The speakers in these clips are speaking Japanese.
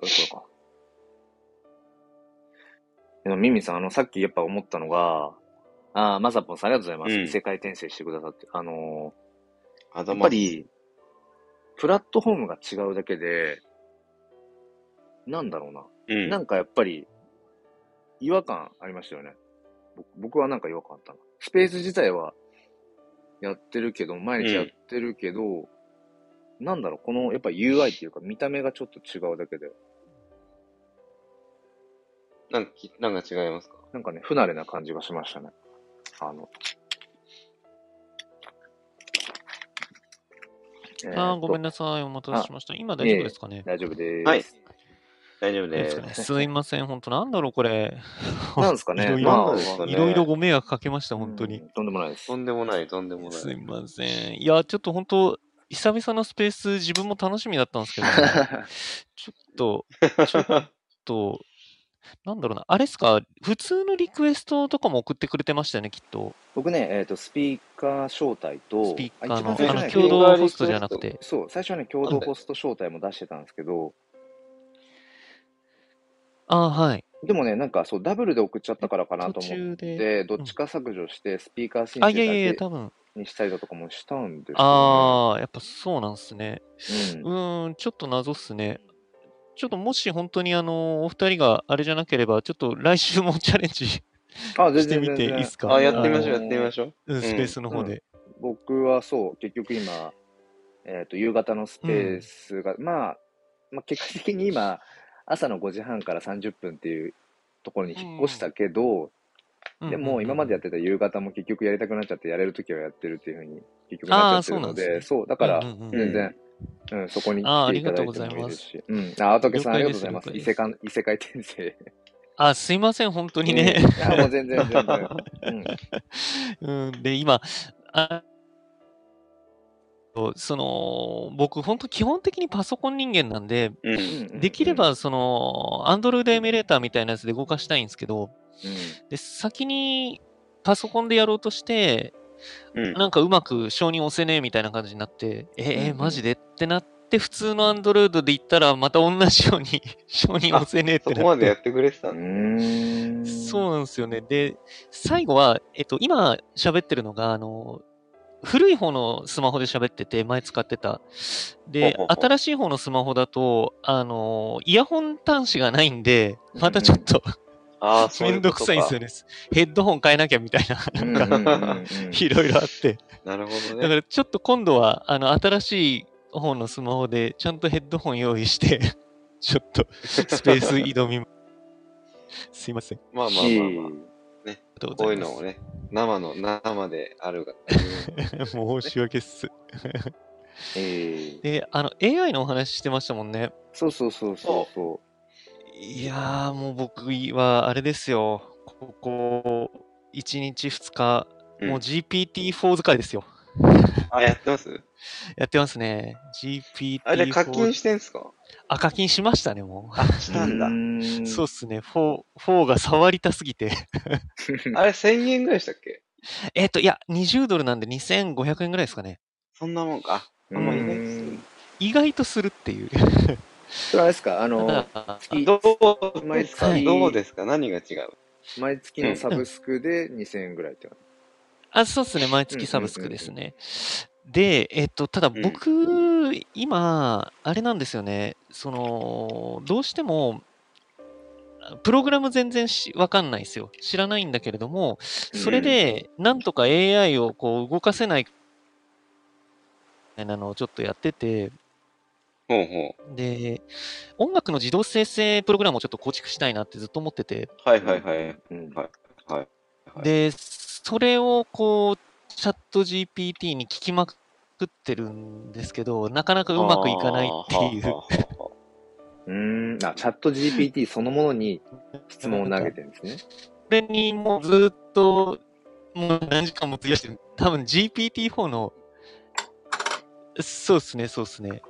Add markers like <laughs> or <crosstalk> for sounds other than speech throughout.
これか。でも、ミミさん、あの、さっきやっぱ思ったのが、ああ、まさぽんさんありがとうございます。うん異世界転生してくださって。あのー、やっぱり、プラットフォームが違うだけで、なんだろうな。うん。なんかやっぱり、違和感ありましたよね。僕僕はなんか違和感あったな。スペース自体はやってるけど、毎日やってるけど、なんだろう、このやっぱ UI っていうか見た目がちょっと違うだけで、なんかき、なんか違いますか？なんかね、不慣れな感じがしましたね。あの、あーごめんなさい。お待たせしました。今大丈夫ですかね？大丈夫です。はい大丈夫でですす。かね？すいません。本当なんだろう、これ。<laughs> なんですかね？いろいまろ、あですかねいろいろご迷惑かけました、本当にうん。とんでもないですと。んでもない、とんでもない。すいません。いや、ちょっと本当、久々のスペース、自分も楽しみだったんですけど、<laughs> ちょっと、ちょっと、なんだろうな、あれっすか、普通のリクエストとかも送ってくれてましたよね、きっと。僕ね、えっ、と、スピーカー招待と、スピーカーの、あの、共同ホストじゃなくて。そう、最初はね、共同ホスト招待も出してたんですけど、ああ、はい。でもね、なんかそう、ダブルで送っちゃったからかなと途思っ。て、どっちか削除して、スピーカー申あ、請だいやいやいや、け多分。にしたりだとかもしたんですよ、ね。ああ、やっぱそうなんすね。うんうーん、ちょっと謎っすね。ちょっともし本当にあの、お二人があれじゃなければ、ちょっと来週もチャレンジ、してみていいっすか？あ、やってみましょう、やってみましょう。うん、スペースの方で。僕はそう、結局今、えっ、と、夕方のスペースが、まあ、まあ、結果的に今、朝の5時半から30分っていうところに引っ越したけど、でも今までやっってた夕方も結局やりたくなっちゃって、やれるときはやってるっていうふうに結局なっちゃってるので、そうね。そう、だから、うんうんうん。全然、うん、そこに来ていただいてありがとうございますもいいですし。うん。あ、青竹さんありがとうございます。異世界、異世界 <laughs> 転生。あ、すいません、本当にね。うんもう全然、全然。うん。<laughs> うん、で、今、あその、僕、本当基本的にパソコン人間なんで、できれ、ば、その、Android エミュレーターみたいなやつで動かしたいんですけど、うんで、先にパソコンでやろうとして、うん。なんかうまく承認押せねえみたいな感じになって、ええマジでってなって、普通の Android で言ったら、また同じように <laughs> 承認押せねえってなって。そこまでやってくれてたうんだ。ーん。そうなんですよね。で、最後は、えっと、今喋ってるのが、あの、古い方のスマホで喋ってて、前使ってた。で新しい方のスマホだと、あの、イヤホン端子がないんで、またちょっとああ、そういめどくうんことか。さいんですよね。ヘッドホン変えなきゃみたいうんな、なんか、いろいろあって。なるほどだかね。らちょっと今度は、あの、新しい方のスマホで、ちゃんとヘッドホン用意して、<laughs> ちょっと、スペース挑みます。すいません。あまあまあまあまあ。りがとうごこざいうのをね、生の、生であるが。<laughs> 申し訳っす。ええで、あの、AI のお話してましたもんね。そうそうそうそうそいやー、もう僕は、あれですよ。ここ、1日2日、もう GPT-4 疲れですよ。あ、やってます？やってますね。GPT-4。あれ課金してんすか？あ、課金しましたね、もあ、しう。たんだ。んう。そうっすね。4、4が触りたすぎて。<laughs> あれ1000円ぐらいしたっけ？えっと、いや、20ドルなんで2500円ぐらいですかね。そんなもんか。あ、うんまあ意外とする意外とするっていう。それあれですか？あの、どうですか毎月どうですか？何が違う？毎月のサブスクで2000円ぐらいってことあ、そうっすね。毎月サブスクですね。で、えっと、ただん。僕、今、あれなんですよね。その、どうしても、プログラム全然しわかんないですよ。知らないんだけれども、それで、なんとか AI をこう動かせないみたいなのをちょっとやってて、ほうほで、音楽の自動生成プログラムをちょっと構築したいなってずっと思ってて、う。はいはいはい。うんはいはい。はいで、それをこう、チャット GPT に聞きまくってるんですけど、なかなかうまくいかないっていう。<laughs> うーん。あ、チャット GPT そのものに質問を投げてるんですね。これにもうずっと、もう何時間も費やしてる。多分 GPT-4 の、そうっすね、そうっすね。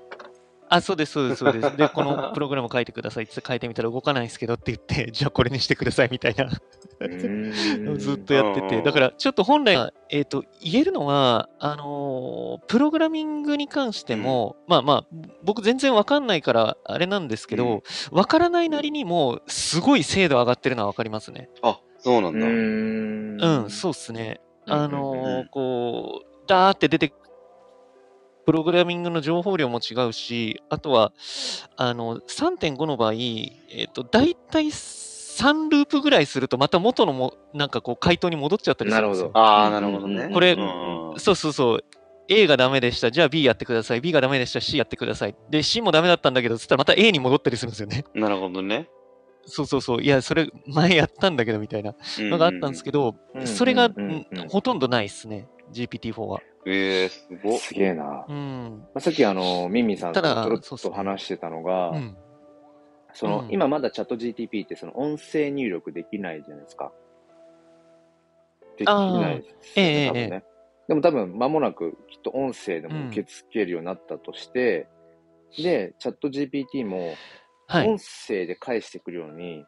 あ、そうです、そうです、そうです。で、このプログラム書いてくださいって書いてみたら動かないんですけどって言って、<laughs> じゃあこれにしてくださいみたいな。うーん <laughs> ずっとやってて、うんだからちょっと本来は、えっ、と、言えるのは、あのープログラミングに関しても、まあまあ、僕全然わかんないからあれなんですけど、わ、からないなりにも、すごい精度上がってるのはわかりますね。あ、そうなうんだ。ーん。うん、そうっすね。うんうんうんあのーこう、ダーって出てプログラミングの情報量も違うし、あとは、あの、3.5の場合、えっ、と、大体3ループぐらいすると、また元のも、なんかこう、回答に戻っちゃったりするんですよ。なるほああ、なるほどね。これうんそうそうそう。A がダメでした。じゃあ B やってください。B がダメでした。C やってください。で、C もダメだったんだけど、つったらまた A に戻ったりするんですよね。なるほどね。そうそうそう。いや、それ前やったんだけど、みたいなのがあったんですけど、うんそれが、うんうんうんんほとんどないっすね。GPT-4 は。ど。ええ、すごっ。すげえな。うん。まあさっきあの、ミンミンさんとちょろっと話してたのが、うん。その、うん今まだチャット GTP ってその音声入力できないじゃないですか。できないですよね、ええ多分ね。ええでも多分間もなくきっと音声でも受け付けるようになったとして、で、チャット GPT もはい。音声で返してくるように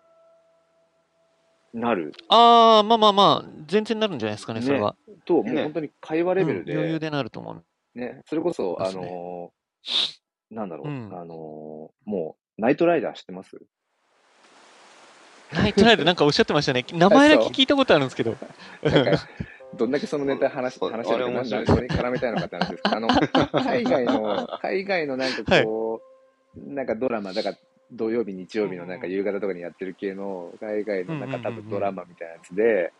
なる。ああ、まあまあまあ、全然なるんじゃないですかね、ね。それは。と、もうね。本当に会話レベルで、うん余裕でなると思う。ね、それこそ、あのーなんだろう、うん。あのーもう、ナイトライダー知ってます？ナイトライドなんかおっしゃってましたね。<laughs> 名前だけ聞いたことあるんですけど。<laughs> どんだけそのネタ話そう話してるか、あれ面白いなんでそれに絡めたいのかって話です。けど、あの、<laughs> 海外の、海外のなんかこう、なんかドラマ、だから土曜日、日曜日のなんか夕方とかにやってる系の、海外のなんか多分ドラマみたいなやつで、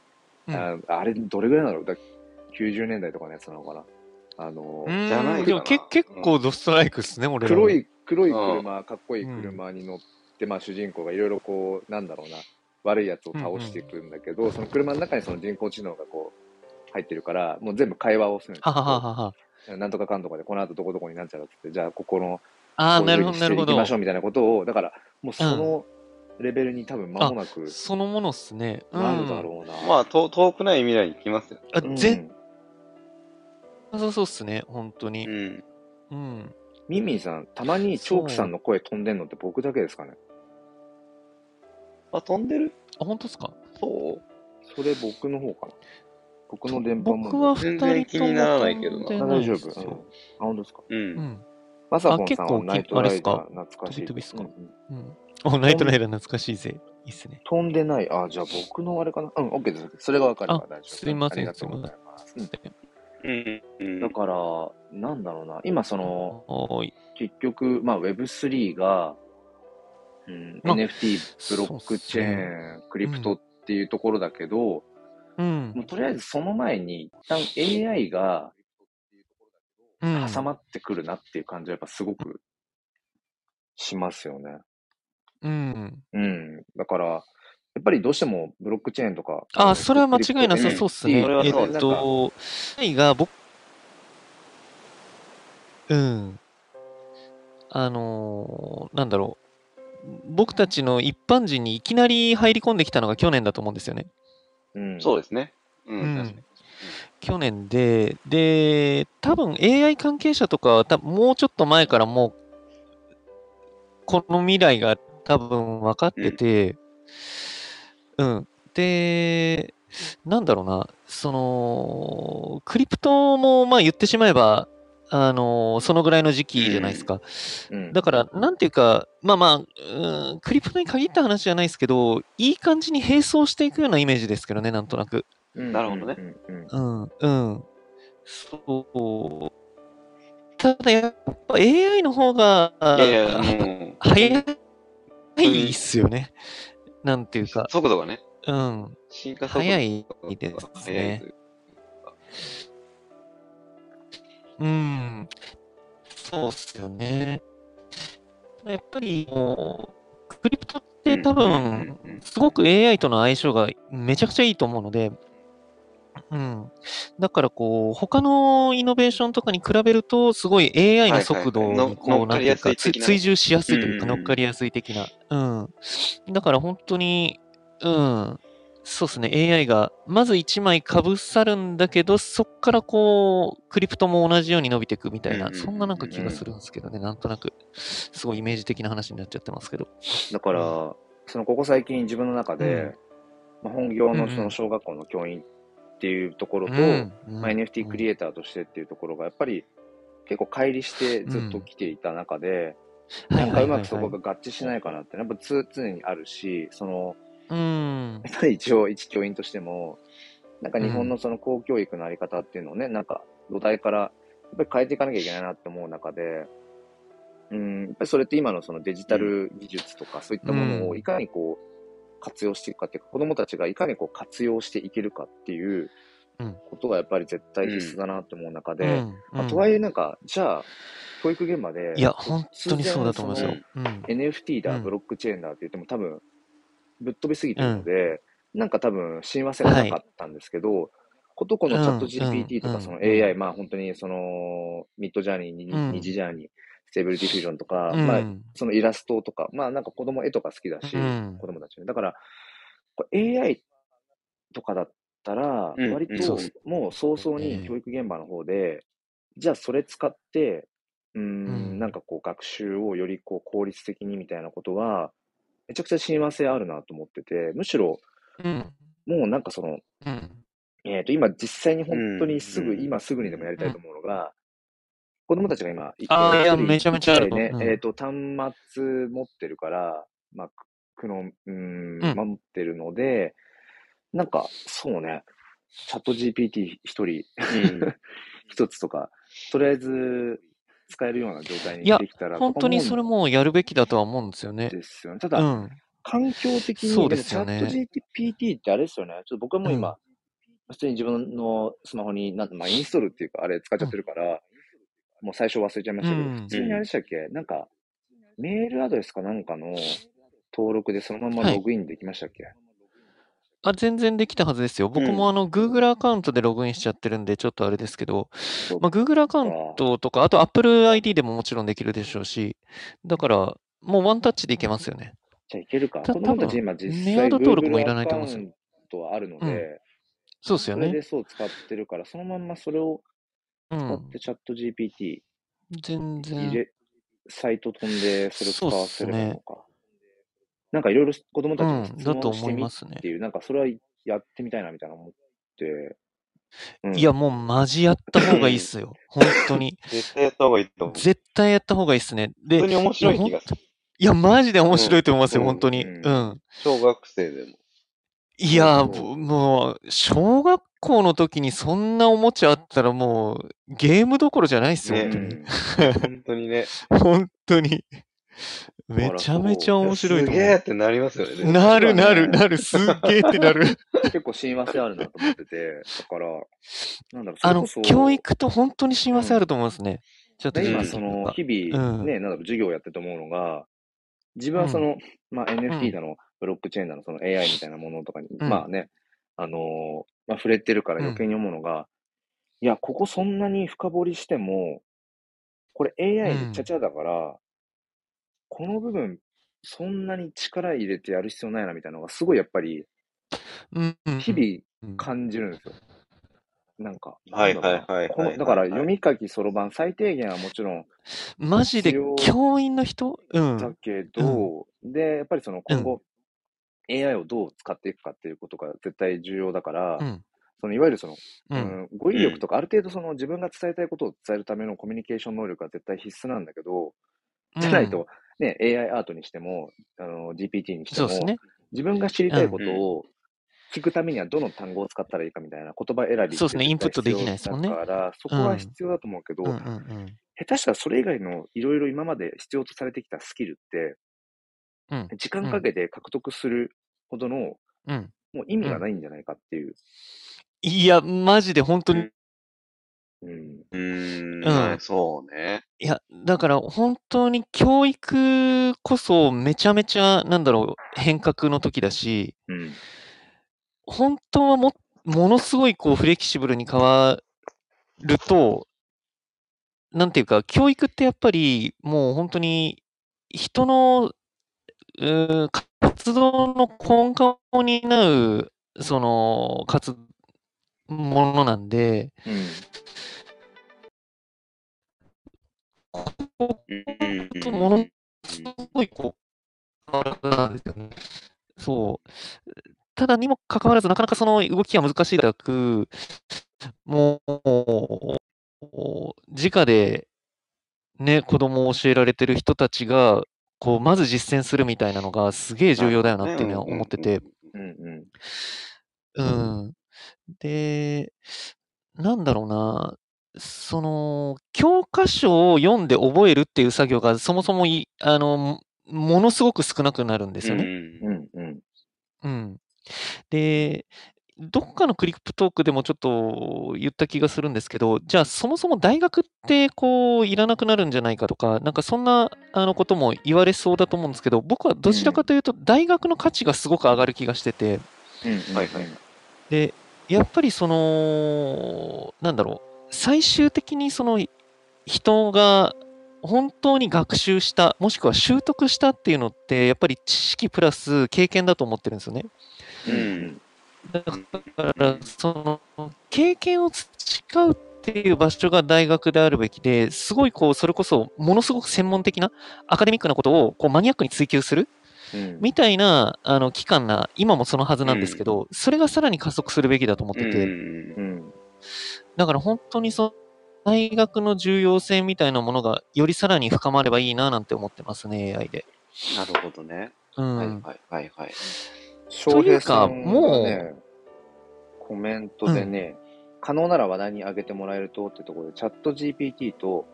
うん。ああれ、どれぐらいなの？だ90年代とかのやつなのかな？あのじゃないかな？でもけ結構ドストライクっすね、俺黒。い、黒いうん。車、かっこいい車に乗って、まあ主人公がいろいろこう、なんだろうな、悪いやつを倒していくんだけど、その車の中にその人工知能がこう、入ってるから、もう全部会話をするんですはははよ。はは。なんとかかんとかで、この後どこどこになっちゃうって、じゃあここの、ああ、ないるほど、なるほど行きまし。ょうみたいなことを、だから、もうそのレベルに多分間もなくそのものっすね。うんなるだろうな。まあ、と遠くない未来に行きますよ。あ、うんそうっすね、本当にう。ん。うん。ミンミンさん、たまにチョークさんの声飛んでんのって僕だけですかねあ、飛んでる？あ、本当っすか？そうそれ僕の方かな僕の電波も。僕は二全然人とも気にならないけどな大丈夫？あ、本当ですか？う。うんん。マサコンさんはあ結構ナイトライダーあれっすか？懐かしい。飛び飛びっすか？うんうんナイトライダー懐かしいぜ。いいっすね。飛んでない。あ、じゃあ僕のあれかな？うん、OK です。それがわかればあ大丈夫。すいませんありがとうございます。うん。だから、なんだろうな。今、その。結局、まあ、Web3 が、うん、まあ NFT、ブロックチェーン、クリプトっていうところだけど、うんも。うとりあえずその前に、一旦 AI がうん。挟まってくるなっていう感じはやっぱすごくしますよね。うん。うん。だから、やっぱりどうしてもブロックチェーンとか。あ、それは間違いなさそうっすね。えっと、AI が僕、うん。あのーなんだろう。僕たちの一般人にいきなり入り込んできたのが去年だと思うんですよね。うん。そうですね。う。うんん確かに。去年で、で、多分 AI 関係者とかは多分もうちょっと前からもう、この未来が多分分かってて、うん。で、なんだろうな、その、クリプトもまあ言ってしまえば、あのそのぐらいの時期じゃないですか。うん。だから、なんていうか、まあまあ、うん、クリプトに限った話じゃないですけど、いい感じに並走していくようなイメージですけどね、なんとなく。うんなるほどね。うんうん。そう。ただ、やっぱ AI の方が、いやいや、もう、早いっすよね。なんていうか、速度がね、うん。進化速度が早いですねううん。そうっすよね。やっぱり、もう、クリプトって多うん分、すごく AI との相性がめちゃくちゃいいと思うので、うん。だからこう、他のイノベーションとかに比べると、すごい AI の速度にこう、いうか、追従しやすいというか、乗っかりやすい的な。うん。だから本当に、うん。そうですね、AI が、まず1枚かぶさるんだけど、そっからこう、クリプトも同じように伸びていくみたいな、そんななんか気がするんですけどね、なんとなく、すごいイメージ的な話になっちゃってますけど。だから、そのここ最近自分の中で、まあ、本業のその小学校の教員っていうところと、うんまあ、NFT クリエエイターとしてっていうところがやっぱり結構乖離してずっと来ていた中で、なんかうまくそこが合致しないかなって、やっぱつ常にあるし、その、うん。やっぱり一応一教員としても、なんか日本のその公教育のあり方っていうのをね、なんか土台からやっぱり変えていかなきゃいけないなって思う中で、うん、やっぱりそれって今のそのデジタル技術とかそういったものをいかにこう活用していくかっていうか、子供たちがいかにこう活用していけるかっていううん。ことがやっぱり絶対必須だなって思う中で、うん。まあとはいえなんか、じゃあ、教育現場で、いや、本当にそうだと思いますよ。NFT だ、うん。ブロックチェーンだって言っても多分、ぶっ飛びすぎてるので、なんか多分、親和性がなかったんですけど、ことこのチャット GPT とうん。かそのうん。AI、まあ本当にその、ミッドジャーニー、にじジャーニー、 Stable Diffusion とか、うん。まあそのイラストとか、まあなんか子供絵とか好きだし、うん。子供たちね。だから、AI とかだったらうん、割ともう早々ええに教育現場の方で、じゃあそれ使って、うんん、なんかこう学習をよりこう効率的にみたいなことが、めちゃくちゃ親和性あるなと思ってて、むしろうん。もうなんかその、うん。えっ、と、今実際に本当にすぐ、うん。今すぐにでもやりたいと思うのが、子供たちが今、あーいやめちゃめちゃあるね、うんえっ、と、端末持ってるから、まあ、クノン、うん、うん持ってるので、なんか、そうね、チャット GPT 一人、うん <laughs> 一つとか、とりあえず使えるような状態にできたら、本当にそれももやるべきだとは思うんですよね。ですよね。ただ、うん。環境的に、そうですよねチャット GPT ってあれですよね。ちょっと僕はもう今、うん普通に自分のスマホになんまあ、インストールっていうか、あれ使っちゃってるから、もう最初忘れちゃいましたけど、うん。普通にあれでしたっけ、なんか、メールアドレスかなんかの登録でそのままログインできましたっけ、あ、全然できたはずですよ。僕もあの、Google アカウントでログインしちゃってるんで、ちょっとあれですけど、まあ、Google アカウントとか、あと Apple ID でももちろんできるでしょうし、だから、もうワンタッチでいけますよね。じゃあいけるか。た子供たち今実際メアド登録もいらないと思うんですよ。あるので、そうですよね。それで。そう使ってるから、そのまんまそれをうん使っ。てチャット GPT 全入然。れ、サイト飛んでそれを使わせればいいのか。なんかいろいろ子供たちにうん、質だと問してみっ思いますねて。いう、なんかそれはやってみたいなみたいな思って。うんいや、もうマジやった方がいいっすよ。本当に。<laughs> 絶対やった方がいいと思う。絶対やった方がいいっすね。で、普通に面白い気がする。いや、マジで面白いと思いますよ、うん本当に。うんうん。小学生でも。いやもう、小学校の時にそんなおもちゃあったらもう、ゲームどころじゃないっすよ、ね本当に。ね。本当に。<laughs> めちゃめちゃ面白いすげえってなりますよね。う。なるなるなる、すっげーってなる。<laughs> 結構親和性あるなと思ってて、だから、なんだろう、そあの教育と本当に親和性あると思いますね。ちょっとで今、うんその、日々、うんね、なんだろう、授業をやってて思うのが、自分はその、まあ、NFT だの、ブロックチェーンだの、その AI みたいなものとかに、うん。まあね、あのーまあ、触れてるから余計に思うのが、いや、ここそんなに深掘りしても、これ AI でちゃちゃだから、この部分、そんなに力入れてやる必要ないなみたいなのが、すごいやっぱり、うんうん日々々感じるんですよ。なんか、はいはいはいだから読み書きそろばん最低限はもちろんマジで教員の人？うん。だけど、で、やっぱりその今後、AI をどう使っていくかっていうことが絶対重要だから、うん。そのいわゆるその、う。うんん語彙力とか、ある程度その自分が伝えたいことを伝えるためのコミュニケーション能力は絶対必須なんだけど、じゃないと、ね、AI アートにしても、あの GPT にしても、ね。自分が知りたいことを聞くためにはどの単語を使ったらいいかみたいな言葉選びそうですねインプットできないですもんねだから、そこは必要だと思うけど。下手したらそれ以外のいろいろ今まで必要とされてきたスキルって、うん時間かけて獲得するほどの、うん。もう意味がないんじゃないかっていう。いや、マジで本当に、うん。うーん、うんそうね。いや、だから本当に教育こそめちゃめちゃ、なんだろう、変革の時だし、うん。本当はも、ものすごいこうフレキシブルに変わると、なんていうか、教育ってやっぱりもう本当に人の、活動の根幹を担うその、活、ものなんで、うん。うんものすごいこう、なんですよね。そう。ただにもかかわらず、なかなかその動きが難しいだく、もう、直で、ね、子供を教えられてる人たちが、こう、まず実践するみたいなのがすげえ重要だよなっていうのは思ってて、うん。で、なんだろうな、その、教科書を読んで覚えるっていう作業がそもそもい、あの、ものすごく少なくなるんですよね。うん。で、どっかのクリップトークでもちょっと言った気がするんですけど、じゃあそもそも大学ってこういらなくなるんじゃないかとか、なんかそんなあのことも言われそうだと思うんですけど、僕はどちらかというと大学の価値がすごく上がる気がしてて、うんはいはい。で、やっぱりその、なんだろう、最終的にその人が本当に学習した、もしくは習得したっていうのって、やっぱり知識プラス経験だと思ってるんですよね。うんだから、その、経験を培うっていう場所が大学であるべきで、すごいこう、それこそ、ものすごく専門的な、アカデミックなことを、こう、マニアックに追求するうん。みたいな、あの、期間な、今もそのはずなんですけど、それがさらに加速するべきだと思ってて、うんうん。だから本当にその、大学の重要性みたいなものが、よりさらに深まればいいな、なんて思ってますね、AI で。なるほどね。うん。はいはいはいはい。翔平さんがもうね、コメントでね、可能なら話題に上げてもらえるとってところで、チャット GPT と、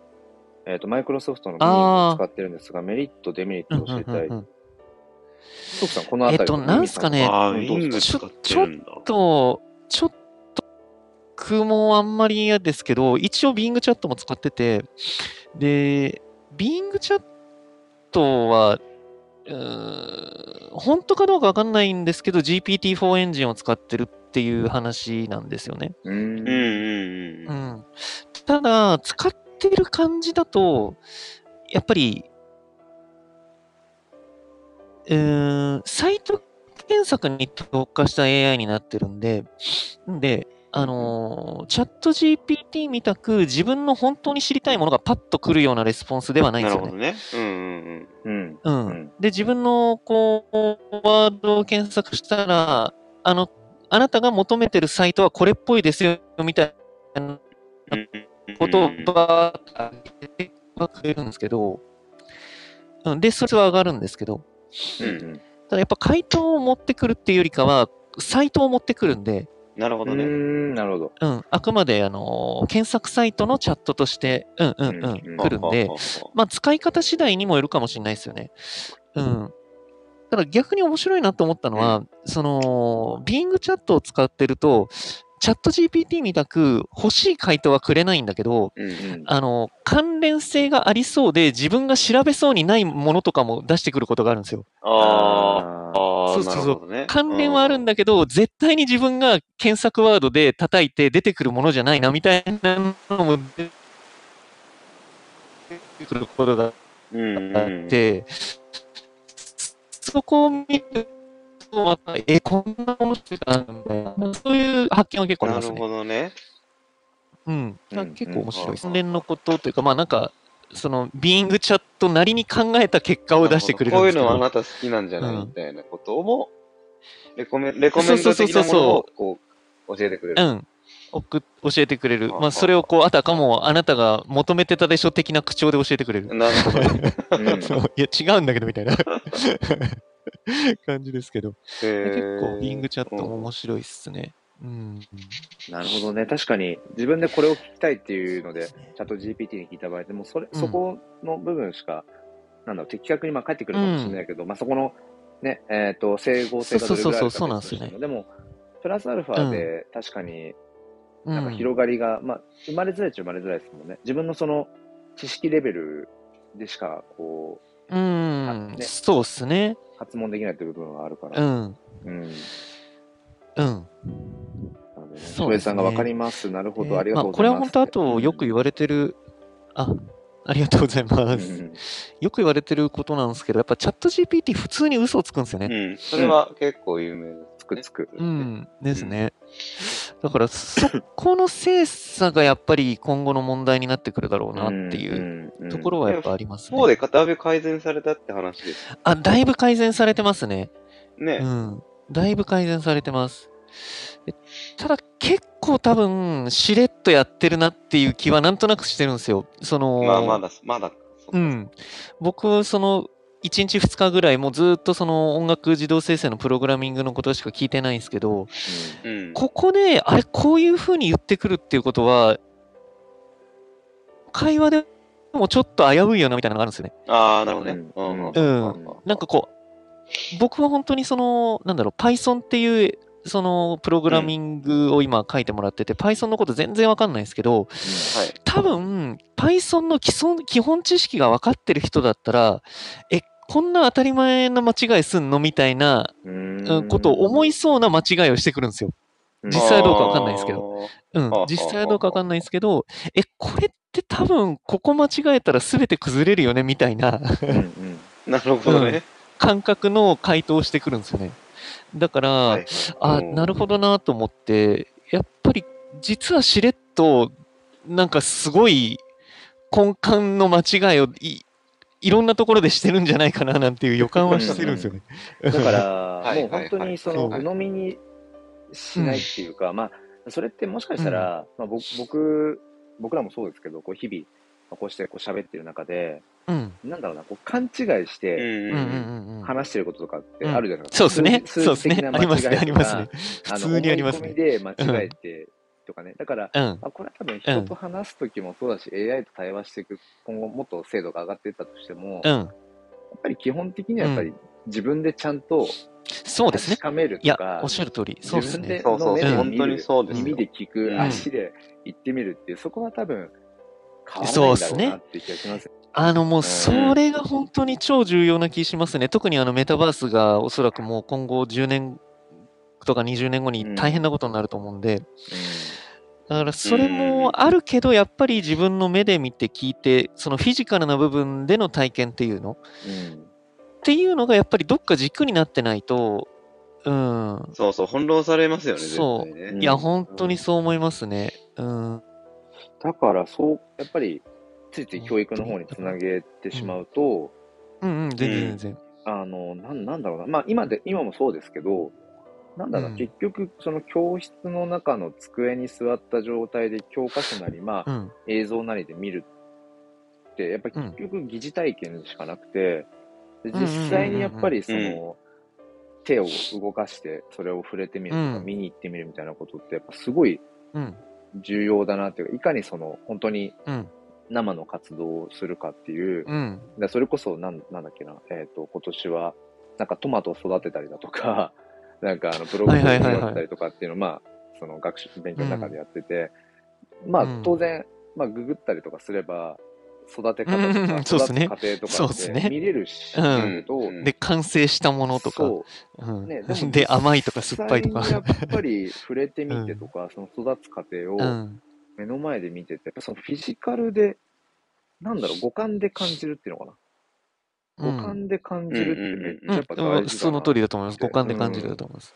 えっ、と、マイクロソフトの Bing を使ってるんですが、メリット、デメリッうんトを教えたい。うんうんうんトクさん、このあたりえっとなんすかねああ、うんどうウィングですか使ってるんだ。と、ちょっと、僕もあんまり嫌ですけど、一応 Bing チャットも使ってて、で、Bing チャットは、う本当かどうかわかんないんですけど、GPT-4 エンジンを使ってるっていう話なんですよね。う。うんんうんううん。ん。ただ、使ってる感じだと、やっぱり、ん、サイト検索に特化した AI になってるんで、んで、あのーチャット GPT みたく自分の本当に知りたいものがパッと来るようなレスポンスではないんですよね。なるほどね。うんうんうん。うん。うんで、自分のこう、ワードを検索したら、あの、あなたが求めてるサイトはこれっぽいですよ、みたいなうん。ことをバーッと上げてくれるんですけど、うん、で、それは上がるんですけど、うん。ただやっぱ回答を持ってくるっていうよりかは、サイトを持ってくるんで、うなるほどね。ん。なるほど。うん、あくまで、あのー検索サイトのチャットとして、うんうんうん、うん来るんで、まあ、使い方次第にもよるかもしれないですよね。うん。ただ逆に面白いなと思ったのは、その、Bing チャットを使ってると、チャット GPT みたく欲しい回答はくれないんだけど、うんうん。あの、関連性がありそうで自分が調べそうにないものとかも出してくることがあるんですよ。ああ、あああ、そうそうそうね。関連はあるんだけど、絶対に自分が検索ワードで叩いて出てくるものじゃないなみたいなのも出てくることがうんうんあうん。って、そこを見ると、また、え、こんなものってあるんだそういう発見は結構ありなるますね。ほどね。うん。だからうん結構面白い関連のことというか、まあなんか、その、ビーイングチャットなりに考えた結果を出してくれる。こういうのはあなた好きなんじゃないうんみたいなことも、レコメン、レコメンド的なものをこう、教えてくれる。うん。教えてくれる。あまあ、それをこう、あたかもあなたが求めてたでしょ的な口調で教えてくれる。なるほどね。うん <laughs> いや、違うんだけど、みたいな <laughs> <laughs> 感じですけど。結結構、ビングチャットも面白いっすね。うん。なるほどね。確かに、自分でこれを聞きたいっていうので、チャット GPT に聞いた場合でも、それ、うんそこの部分しか、なんだろう、的確にまあ返ってくるかもしれないけど、まあそこの、ね、えっ、と、整合性がどれぐらいあるかそうそうそうそうなんですよねでも、プラスアルファで確かにうんなんか広がりが、まあ、生まれづらいっちゃ生まれづらいですもんね。自分のその知識レベルでしか、こう、うん、ねそうっすね。発問できないという部分があるから。うん。うん。うん。そうですねさんがわかります。なるほど、ありがとうまあ、これございます。は本当あとよく言われてる、あ、ありがとうございまうんす。よく言われてることなんですけど、やっぱチャット GPT 普通に嘘をつくんですよね。うん。それは結構有名です。くつく。うん、ですね。だから、そこの精査がやっぱり今後の問題になってくるだろうなっていううんところはやっぱありますね。そうで片部改善されたって話です。あ、だいぶ改善されてますね。ねう。ん。だいぶ改善されてます。えただ結構多分、しれっとやってるなっていう気はなんとなくしてるんですよ。その、まあ、まだ、まだ。うん。僕、その、1日2日ぐらい、もうずっとその音楽自動生成のプログラミングのことしか聞いてないんですけど、うん。ここで、あれ、こういう風に言ってくるっていうことは、会話でもちょっと危ういよなみたいなのがあるんですよね。ああ、なるほどね。うんうんなんかこう、僕は本当にその、なんだろう、Python っていう、そのプログラミングを今書いてもらってて、Python のこと全然わかんないんですけど、はい。多分、Python の基礎基本知識が分かってる人だったら、え、こんな当たり前な間違いすんのみたいなうんうん。ことを思いそうな間違いをしてくるんですよ。うん。実際はどうかわかんないですけど。うん。実際はどうかわかんないですけど、え、これって多分、ここ間違えたら全て崩れるよねみたいな。うんうん。なるほどね。感覚の回答をしてくるんですよね。だから、はいあ、なるほどなと思って、やっぱり実はしれっと、なんかすごい根幹の間違いをいいろんなところでしてるんじゃないかななんていう予感はしてるんですよね。だから、いもう本当にその、はい鵜呑みにしないっていうか、まあ、それってもしかしたら、まあ、僕、僕、僕らもそうですけど、こう日々、まあこうしてこう喋ってる中で、うん。なんだろうな、こう勘違いして。話してることとかってうんあるじゃないですか。そうですね。数そうですね。ありますね。ありますね。普通にありますね。で間違えてとかね。だから、うん。あこれは多分人と話すときもそうだし、AI と対話していく、今後もっと精度が上がっていったとしても、やうん。っぱり基本的にはやっぱり自分でちゃんとそうですね確。かめるいやとか、、おっしゃる通り。そうですね自分で。そうそうの目でそう見る本当にそうですよ耳で聞く、うん足で行ってみるっていう、そこは多分変わらないんだろうなって気がします。あのもう、それが本当に超重要な気しますね。特にあのメタバースがおそらくもう今後10年とか20年後に大変なことになると思うんで、だからそれもあるけど、やっぱり自分の目で見て聞いて、そのフィジカルな部分での体験っていうの？うんっていうのがやっぱりどっか軸になってないと、うん。そうそう、翻弄されますよね、絶そう対ね。うんいや、本当にそう思いますね。うん。だから、そう、やっぱり、ついつい教育の方につなげてしまうと、うんうん、全然全然。あの、なんなんだろうな、まあ今で、今もそうですけど、なんだろうな、うん結局、その教室の中の机に座った状態で教科書なり、まあうん。映像なりで見るって、やっぱり結局疑似体験しかなくて、でうん実際にやっぱりその、うん手を動かして、それを触れてみるとか、うん見に行ってみるみたいなことって、やっぱすごいうん。重要だなっていうか、いかにその、本当にうん。生の活動をするかっていう、うん。でそれこそなん、なんだっけな、えっ、と、今年は、なんかトマトを育てたりだとか、なんかあの、ブログをはいはいはいはい。育てたりとかっていうのを、まあ、その学習、勉強の中でやってて、まうん。あ、当然、まあ、ググったりとかすれば、育て方とか、うっすね。育つ過程とかって見れるし、うん。で、完成したものとか。そう。うん。ねでもで、甘いとか酸っぱいとか。やっぱり触れてみてとか、その育つ過程をうん。目の前で見てて、そのフィジカルで、なんだろう、五感で感じるっていうのかな。五感で感じるってめっちゃやっぱその通りだと思います。五感で感じるだと思います。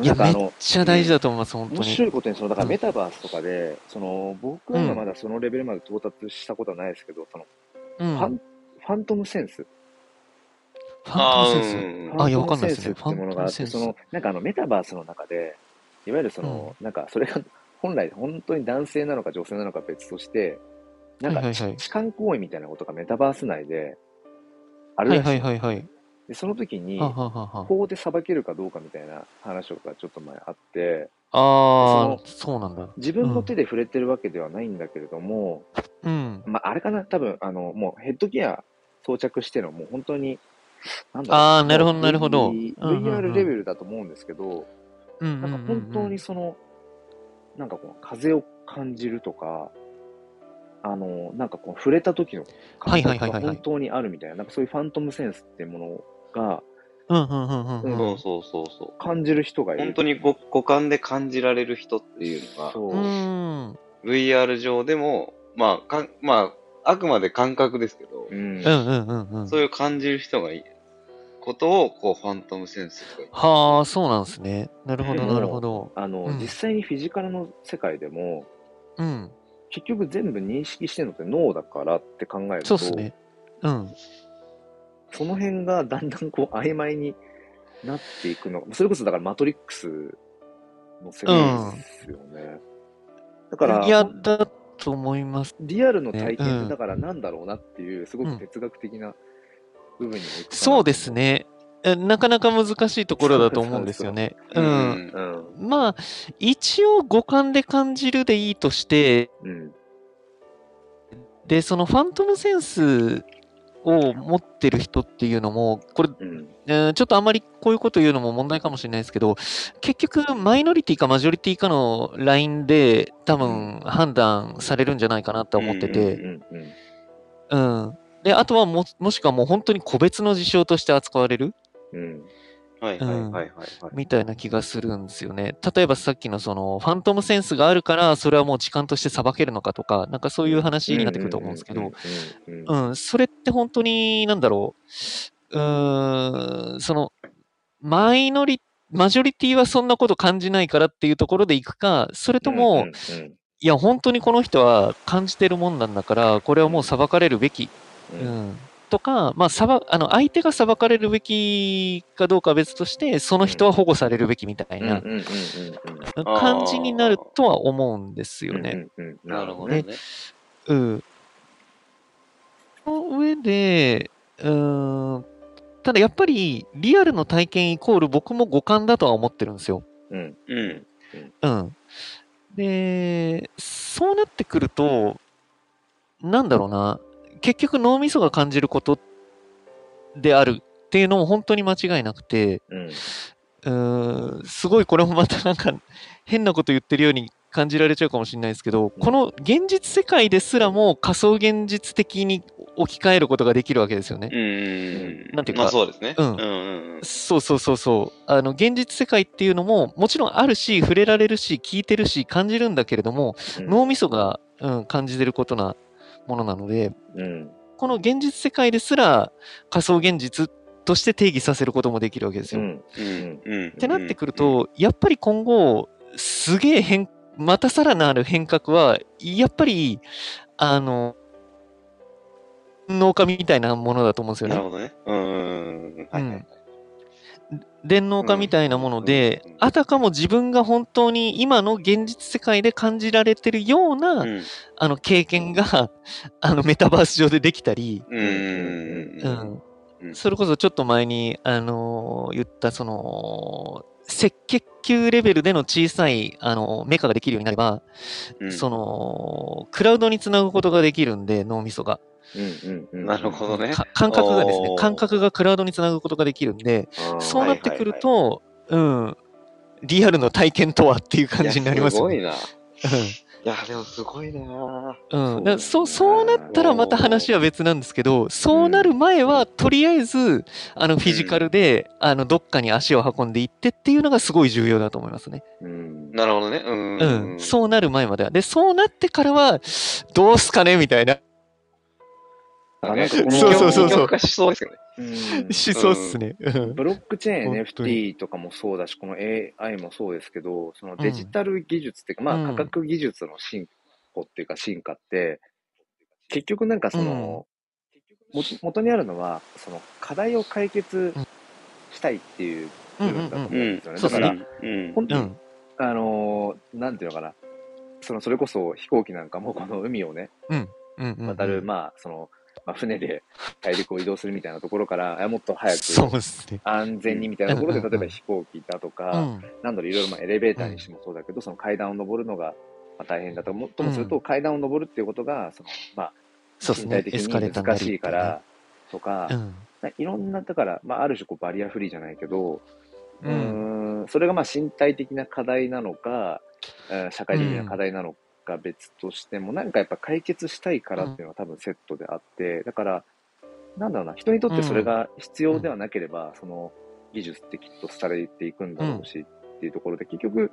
いや、なんかあのめっちゃ大事だと思います、本当面に。白いことに、その、だからうん。メタバースとかで、その、僕はまだそのレベルまで到達したことはないですけど、その、うん。ファン、ファントムセンス。ファントムセンス？うん。あいやわかんないですね。ムセンスっていうものがあって、ファントムセンス。その、なんかあの、メタバースの中で、いわゆるその、なんか、それが、本来、本当に男性なのか女性なのか別として、なんか、痴漢行為みたいなことがメタバース内で、あるはいらしい。はいはいはい。で、その時に、はははは法で裁けるかどうかみたいな話がちょっと前あって、ああ、そうなんだ。自分の手で触れてるわけではないんだけれども、うん。まあ、あれかな、多分、あの、もうヘッドギア装着しての、もう本当に、なんだろうあーなるほどなるほど VR レベルだと思うんですけど、うんなんか本当にその、なんかこう、風を感じるとか、あの、なんかこう、触れた時の感覚はいはいはいはいはいが本当にあるみたいな、なんかそういうファントムセンスっていうものがうんうんうんうんうん。そうそうそうそう。感じる人がいる。本当に五五感で感じられる人っていうのが、そう。うん。VR 上でも、まあ、かんまあ、あくまで感覚ですけど、うんうんうんうんうん。そういう感じる人がいこことを、こう、ファントムセンスはあ、そうなんですね。なるほど、なるほど。あの、うん実際にフィジカルの世界でも、うん。結局全部認識してるのって脳だからって考えると、そうですね。うん。その辺がだんだんこう曖昧になっていくの。それこそだからマトリックスの世界ですよね。だから、いや、だと思います。リアルの体験だからなんだろうなっていう、すごく哲学的な部分にそうです。ね。えなかなか難しいところだと思うんですよね。う。うんん。うん。まあ、一応五感で感じるでいいとして、うん。で、そのファントムセンスを持ってる人っていうのも、これ、うん。えーちょっとあまりこういうこと言うのも問題かもしれないですけど、結局、マイノリティかマジョリティかのラインで多分判断されるんじゃないかなと思ってうて、ん。うん。うん。で、あとはも、もしくはもう本当に個別の事象として扱われるうん。はいはいはいはいはい。みたいな気がするんですよね。例えばさっきのその、ファントムセンスがあるから、それはもう時間として裁けるのかとか、なんかそういう話になってくると思うんですけど、それって本当に、なんだろう、うーん、その、マイノリ、マジョリティはそんなこと感じないからっていうところでいくか、それとも、うん、いや、本当にこの人は感じてるもんなんだから、これはもう裁かれるべき、う。うんん、とか、まあ、裁あの相手が裁かれるべきかどうかは別として、その人は保護されるべきみたいなうん。うん。うん。うん。感じになるとは思うんですよね。うん。うん。なるほどね。うん。その上で、うーん、ただやっぱりリアルの体験イコール僕も五感だとは思ってるんですよ。うん。うん。うん。で、そうなってくると、なんだろうな、結局脳みそが感じることであるっていうのも本当に間違いなくて、うん。うーん、すごいこれもまたなんか変なこと言ってるように感じられちゃうかもしれないですけど、この現実世界ですらも仮想現実的に置き換えることができるわけですよね。うん。なんていうかまあそうですね。うんうんうんそうそうそうそう。あの、現実世界っていうのももちろんあるし、触れられるし、聞いてるし、感じるんだけれども、脳みそが、うん、感じてることなものなので、うん。この現実世界ですら仮想現実として定義させることもできるわけですよ。ってなってくると、やっぱり今後、すげえ変、またさらなる変革は、やっぱり、あの、農家みたいなものだと思うんですよね。なるほどね。うんうんうん。はいはいはい。電脳化みたいなものであたかも自分が本当に今の現実世界で感じられてるような、うん。あの経験が、<laughs> あのメタバース上でできたり、うんそれこそちょっと前に、あのー言った、その、赤血球レベルでの小さい、あのメカができるようになれば、うん。その、クラウドにつなぐことができるんで、脳みそが。うん。うん。なるほどね。か感覚がですね感覚がクラウドにつなぐことができるんで、そうなってくると、うん、リアルの体験とはっていう感じになりますよね。すごいな。いや、でもすごいな。うん、そうそうそうなったらまた話は別なんですけど、そうなる前はとりあえずあのフィジカルで、あのどっかに足を運んでいってっていうのがすごい重要だと思いますね。うん。なるほどね。うんうん、そうなる前までは。で、そうなってからはどうすかねみたいな。あなんかこのそうそうそうそうそうですけどね。うんしそうっすね。うんブロックチェーン、NFT とかもそうだし、この AI もそうですけど、そのデジタル技術っていうか、まうんあ科学技術の進歩っていうか進化って、結局なんかその、も元にあるのは、その課題を解決したいっていう部分だと思うんですよね。だから、うん。本当に、うん。あのーなんていうのかな、そのそれこそ飛行機なんかもこの海をね。渡る、まあ、その、まあ、船で大陸を移動するみたいなところから、あもっと早く。安全にみたいなところで、例えば飛行機だとうか、ん。なんだろう、いろいろまあエレベーターにしてもそうだけど、その階段を登るのがまあ大変だと、もっともすると階段を登るっていうことが、その、まあ、身体的。に難しいから、とかう、ん。いろんな、だから、まあ、ある種こうバリアフリーじゃないけど、ううん。それがまあ身体的な課題なのか、えー社会的な課題なのか別としても、なんかやっぱ解決したいからっていうのは多分セットであって、だから、なんだろうな、人にとってそれが必要ではなければ、その技術ってきっとされていくんだろうしっていうところで、結局、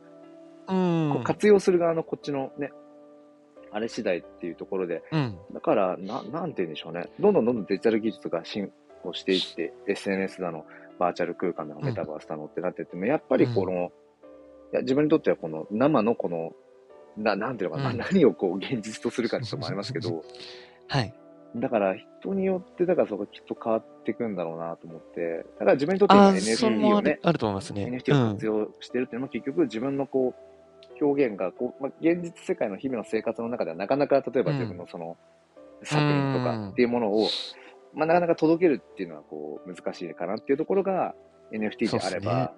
うん。こう活用する側のこっちのね、あれ次第っていうところで、うん。だから、ななんて言うんでしょうね。どんどんどんどんデジタル技術が進歩していって、SNS だの、バーチャル空間なの、メタバースなのってなってても、やっぱりこの、いや自分にとってはこの生のこの、ななんていうのかな、うん。何をこう現実とするかってこともありますけど、はい。だから人によって、だからそこきっと変わっていくんだろうなと思って、だから自分にとって NFT をねる、あると思いますね。NFT を活用してるっていうのも結局自分のこう、表現がこう、まあ、現実世界の日々の生活の中ではなかなか例えば自分のその作品とかっていうものを、まあ、なかなか届けるっていうのはこう難しいかなっていうところが NFT であれば、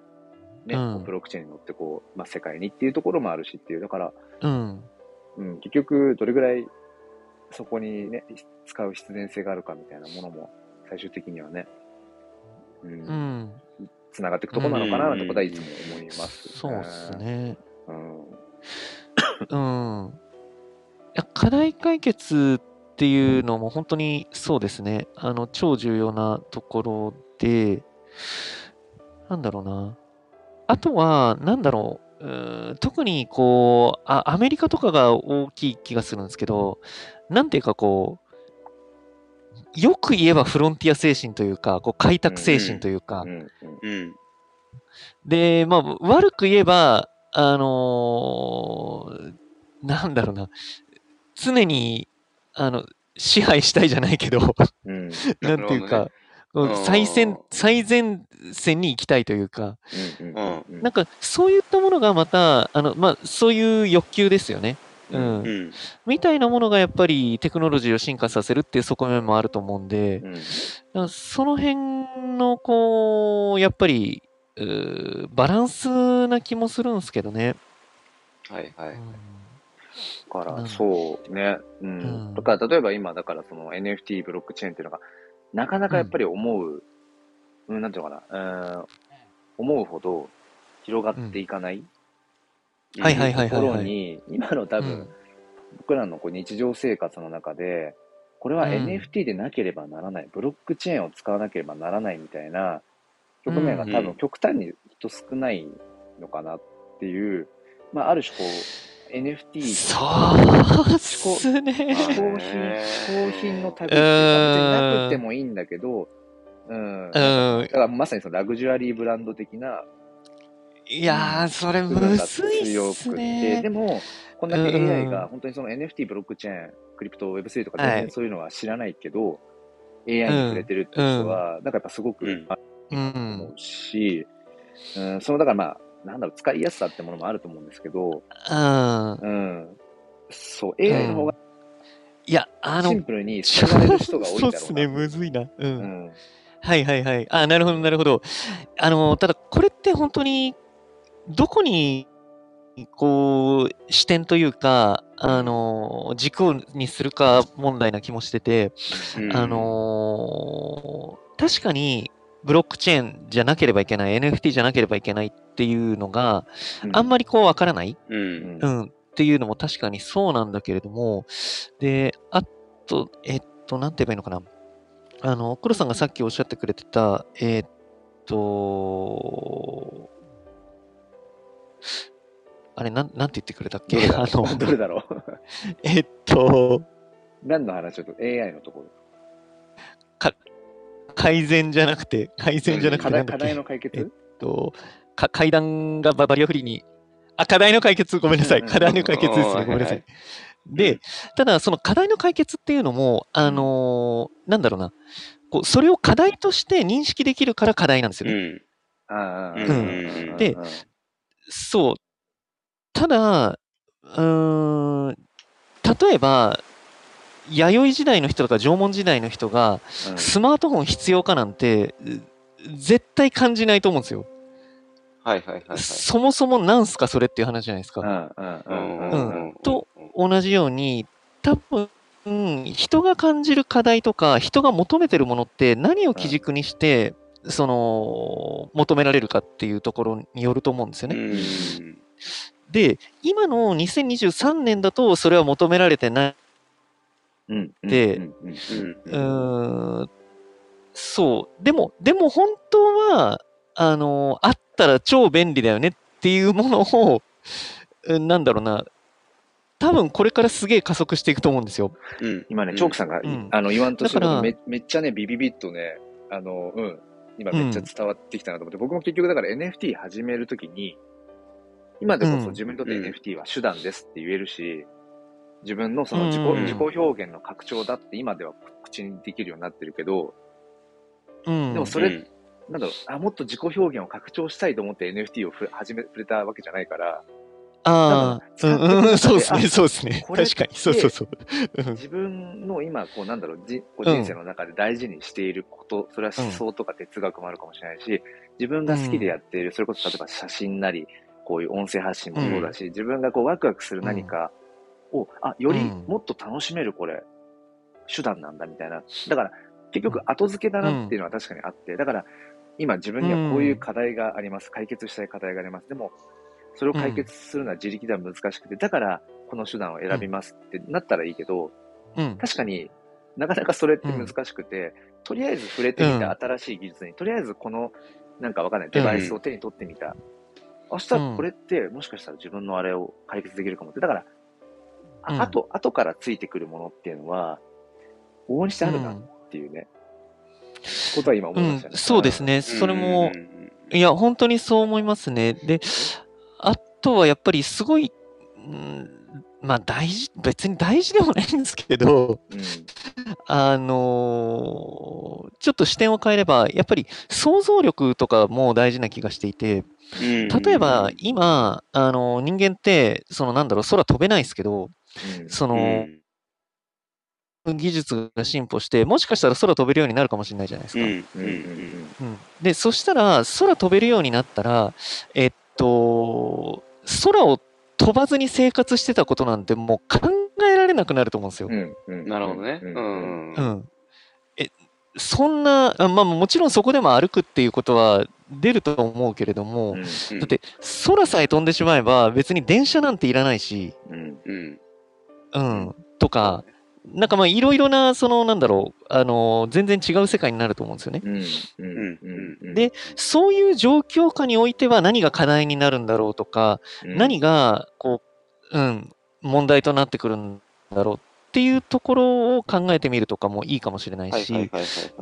ねうんブロックチェーンに乗ってこう、まあ、世界にっていうところもあるしっていう、だから、うん。うん、結局どれぐらいそこにね、使う必然性があるかみたいなものも最終的にはね、う、うんん。つながっていくところなのかななんてことはいつも思います、そうです。ね。うんうん。いや課題解決っていうのも本当にそうですね。あの、超重要なところで、なんだろうな。あとは、なんだろう。うーん特にこうあ、アメリカとかが大きい気がするんですけど、なんていうかこう、よく言えばフロンティア精神というか、こう開拓精神というか。で、まあ、悪く言えば、あのーなんだろうな、常に、あの、支配したいじゃないけど、うん。<laughs> なんていうか、最先、最前線に行きたいというか、なんか、そういったものがまた、あの、まあ、そういう欲求ですよね。うん。うん。みたいなものがやっぱりテクノロジーを進化させるっていう側面もあると思うんで、うんだからその辺の、こう、やっぱり、バランスな気もするんですけどね。はいはい。だから、うんそうね。ううんん。だから、例えば今、だからその NFT ブロックチェーンっていうのが、なかなかやっぱり思う、うん、なんていうのかな、うん、思うほど広がっていかない。はいはいはいはいはい。ところに、今の多分、うん。僕らのこう日常生活の中で、これはうん。NFT でなければならない、ブロックチェーンを使わなければならないみたいな局面が多分うん。極端に人少ないのかなっていう、まあ、ある種こう、NFT そうっすね。嗜好品、嗜好品の類っていうなくてもいいんだけど、うん。うん。だからまさにそのラグジュアリーブランド的ないやー、それむずいっすねで。も、こんだけうん AI が本当にその NFT、ブロックチェーン、クリプト、Web3 とか全はい然そういうのは知らないけど、AI に触れてるってことは、なんかやっぱすごくうん思うんし、うん、そのだからまあ、なんだろう、使いやすさってものもあると思うんですけど、うん。うん。そう、AI の方がいや、あのシン、プルに使われる人が多いんだろうな。<laughs> そうっすね、むずいな。う。うんん。はいはいはい。あ、なるほどなるほど。あの、ただこれって本当に、どこに、こう、視点というか、あの、軸にするか問題な気もしてて、うんあ、のー確かに、ブロックチェーンじゃなければいけない、NFT じゃなければいけないっていうのがあんまりこうわからない、う。うん。んう。ん、っていうのも確かにそうなんだけれども、で、あと、えっと、なんて言えばいいのかな。あの、黒さんがさっきおっしゃってくれてた、えっと、あれ、なん、なんて言ってくれたっけ？<laughs> あの、どれだろう？<laughs> えっと、何の話ちょっと AI のところ。改善じゃなくて、改善じゃなくてなんだっけ？題の解決？えっと、か階段がババリアフリーに、あ、課題の解決、ごめんなさい。うん課題の解決ですね。うんごめんなさい。はいで、ただ、その課題の解決っていうのも、あのーなんだろうな、こう、それを課題として認識できるから課題なんですよね。うん。でうんそう。ただ、うーん、例えば、弥生時代の人とか縄文時代の人が、うんスマートフォン必要かなんて、う絶対感じないと思うんですよ。はいはいはいはい。そもそもなんすか、それっていう話じゃないですか。うんうんうんうんうんと、同じように、多分、うん人が感じる課題とか、人が求めてるものって何を基軸にして、その、求められるかっていうところによると思うんですようね。ん。で、今の2023年だと、それは求められてない。うんうんでうんうんうん。うーん、そう。でも、でも本当は、あの、あったら超便利だよねっていうものを、うんなんだろうな、多分これからすげえ加速していくと思うんですよ。うん。今ね、チョークさんが、うんあの、言わんとしてめめっちゃね、ビビビッとね、あの、うん、今めっちゃ伝わってきたなと思って、僕も結局だから NFT 始めるときに、今でこそ自分にとってうん NFT は手段ですって言えるし、自分のその自己,、うん。自己表現の拡張だって今では口にできるようになってるけど、うん。でもそれなんだろう、あ、もっと自己表現を拡張したいと思って NFT をふ始め、触れたわけじゃないから、ああ、うんうん、そうですね、あそうですね。確かに、そうそうそう。うん。自分の今、こうなんだろう、じ人生の中で大事にしていること、それは思想とか哲学もあるかもしれないし、自分が好きでやっている、それこそ例えば写真なり、こういう音声発信もそうだし、自分がこうワクワクする何かを、あ、よりうんもっと楽しめるこれ、手段なんだみたいな。だから、結局後付けだなっていうのは確かにあって、だから、今自分にはこういう課題があります。解決したい課題があります。でも、それを解決するのは自力では難しくて、だから、この手段を選びますってなったらいいけど、うん。確かになかなかそれって難しくて、とりあえず触れてみたうん新しい技術に、とりあえずこの、なんかわかんない、デバイスを手に取ってみた。明日うんこれって、もしかしたら自分のあれを解決できるかもって。だから、あうんあと、後からついてくるものっていうのは、往々にしてあるなっていうね、ことは今思いましたね。うん、そうですね。それも、いや、本当にそう思いますね。で、あとはやっぱりすごい、うん、まあ大事、別に大事でもないんですけど、うん。あのーちょっと視点を変えれば、やっぱり想像力とかも大事な気がしていて、例えば今、あの人間って、そのなんだろう、空飛べないですけど、うんその、技術が進歩して、もしかしたら空飛べるようになるかもしれないじゃないですか。うん。うん。うん。うん。で、そしたら、空飛べるようになったら、えっと、空を飛ばずに生活してたことなんてもう考えられなくなると思うんですよ。うん。うん。なるほどね。ううん。ん。う。ん。え、そんな、あまあもちろんそこでも歩くっていうことは出ると思うけれども、うん。だって空さえ飛んでしまえば別に電車なんていらないし、うんうん。うん、とか、なんかまあいろいろな、そのなんだろう、あの全然違う世界になると思うんですよね。で、そういう状況下においては何が課題になるんだろうとか、うん。何が、こう、うん、問題となってくるんだろうっていうところを考えてみるとかもいいかもしれないし。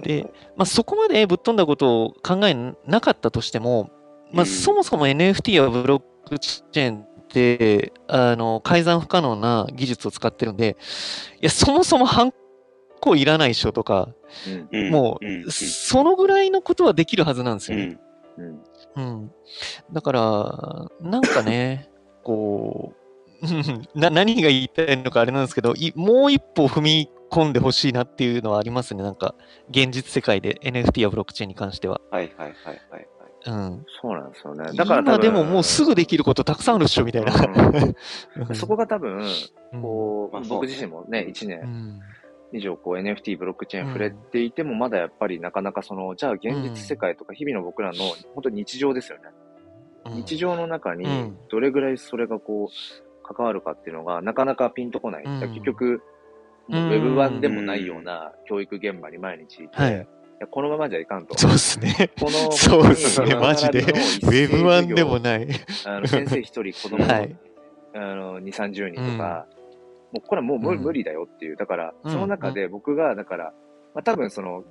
で、まあ、そこまでぶっ飛んだことを考えなかったとしても、まあ、うん。そもそも NFT やブロックチェーンあの、改ざん不可能な技術を使ってるんで、いや、そもそも犯行いらないでしょとか、もう、そのぐらいのことはできるはずなんですよね。うん。だから、なんかね、<laughs> こう、う <laughs> んな何が言いたいのかあれなんですけど、いもう一歩踏み込んでほしいなっていうのはありますね。なんか、現実世界で NFT やブロックチェーンに関しては。はいはいはいはいはい。うん。そうなんですよね。だから今でももうすぐできることたくさんあるっしょ、みたいな。うん <laughs> そこが多分、うんこう、まあ僕自身もね、1う年ん。以上こう NFT、ブロックチェーン触れていても、まだやっぱりなかなかその、じゃあ現実世界とか日々の僕らの本当に日常ですよね。日常の中にうんどれぐらいそれがこう、関わるかっていうのがなかなかピンとこない。うんだから結局、もううんウェブ版でもないような教育現場に毎日いて、はいいやこのままじゃいかんと。そうですね。このそうですね、マジで。ウェブワンでもない。あの先生一人、子供、はいあの2、30人とか、もうこれはもう無,、理だよっていう。だから、うんその中で僕が、だから、まあ多分その、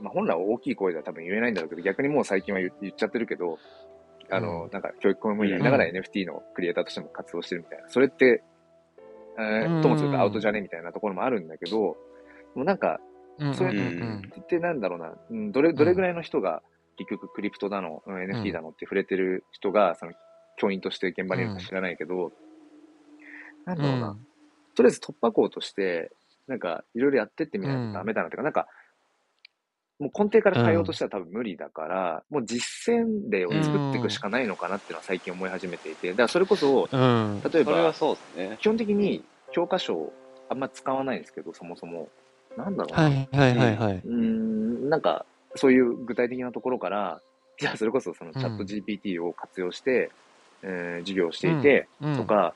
まあ本来は大きい声では多分言えないんだろうけど、逆にもう最近は言言っちゃってるけど、あの、うんなんか教育公務員やりながらう NFT のクリエイターとしても活動してるみたいな。それって、えーうんともするとアウトじゃねみたいなところもあるんだけど、もうなんか、うんそれうんうんってなんだろうな、うん、どれ、どれぐらいの人が結局クリプトだの、うん NFT だの？って触れてる人が、その教員として現場にいるか知らないけど、なんだろうな、とりあえず突破口として、なんかいろいろやってってみないとダメだなっていうか、なんか、もう根底から変えようとしたら多分無理だから、もう実践例を作っていくしかないのかなっていうのは最近思い始めていて、だからそれこそ、うん。例えば、それはそうですね。基本的に教科書あんま使わないんですけど、そもそも。なんだろうな。はいはいはいはい。うーん、なんか、そういう具体的なところから、じゃあそれこそそのチャット GPT を活用して、えー授業をしていて、うん。とか、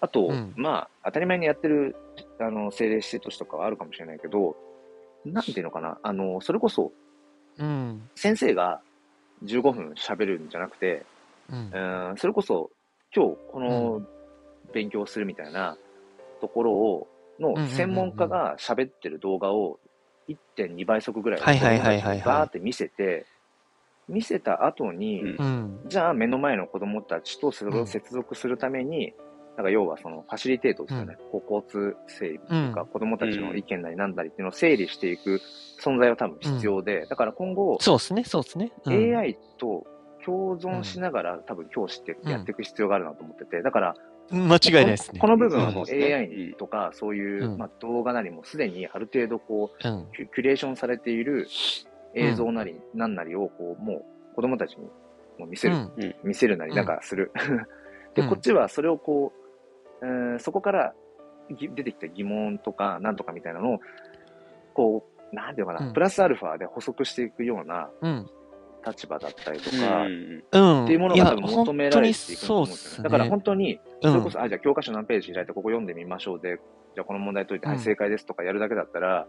あと、うん。まあ、当たり前にやってる、あの、政令指定都市とかはあるかもしれないけど、なんていうのかな、あの、それこそ、うん。先生が15分喋るんじゃなくて、うん。それこそ、今日この勉強をするみたいなところを、のうんうんうんうん。専門家が喋ってる動画を1.2倍速ぐらいではいはいはいはいはい。バーって見せて、見せた後に、うん。うん。じゃあ目の前の子供たちとそれを接続するために、なんか要はそのファシリテートですよね、こう交通整備とか、うん。子供たちの意見なりなんだりっていうのを整理していく存在は多分必要で、だから今後、そうですね、そうですね。うん。AI と共存しながら、多分教師ってやっていく必要があるなと思ってて、だから、間違いないですね。この部分はもう AI とかそういう、うんまあ、動画なりもすでにある程度こううん。キュレーションされている映像なり、なんなりをこうもう子供たちにもう見せる、うん。見せるなりなんかする。で、うんこっちはそれをこう、えーそこからぎ出てきた疑問とかなんとかみたいなのを、こう、なんていうのかな、うんプラスアルファで補足していくようなうん。立場だったりとうんか、うん。っていうものが多分求められていくと思うんですよね。そうっすね。だから本当に、うんそれこそ、あ、じゃあ教科書何ページ開いてここ読んでみましょうで、じゃあこの問題解いて、はい、うん正解ですとかやるだけだったら、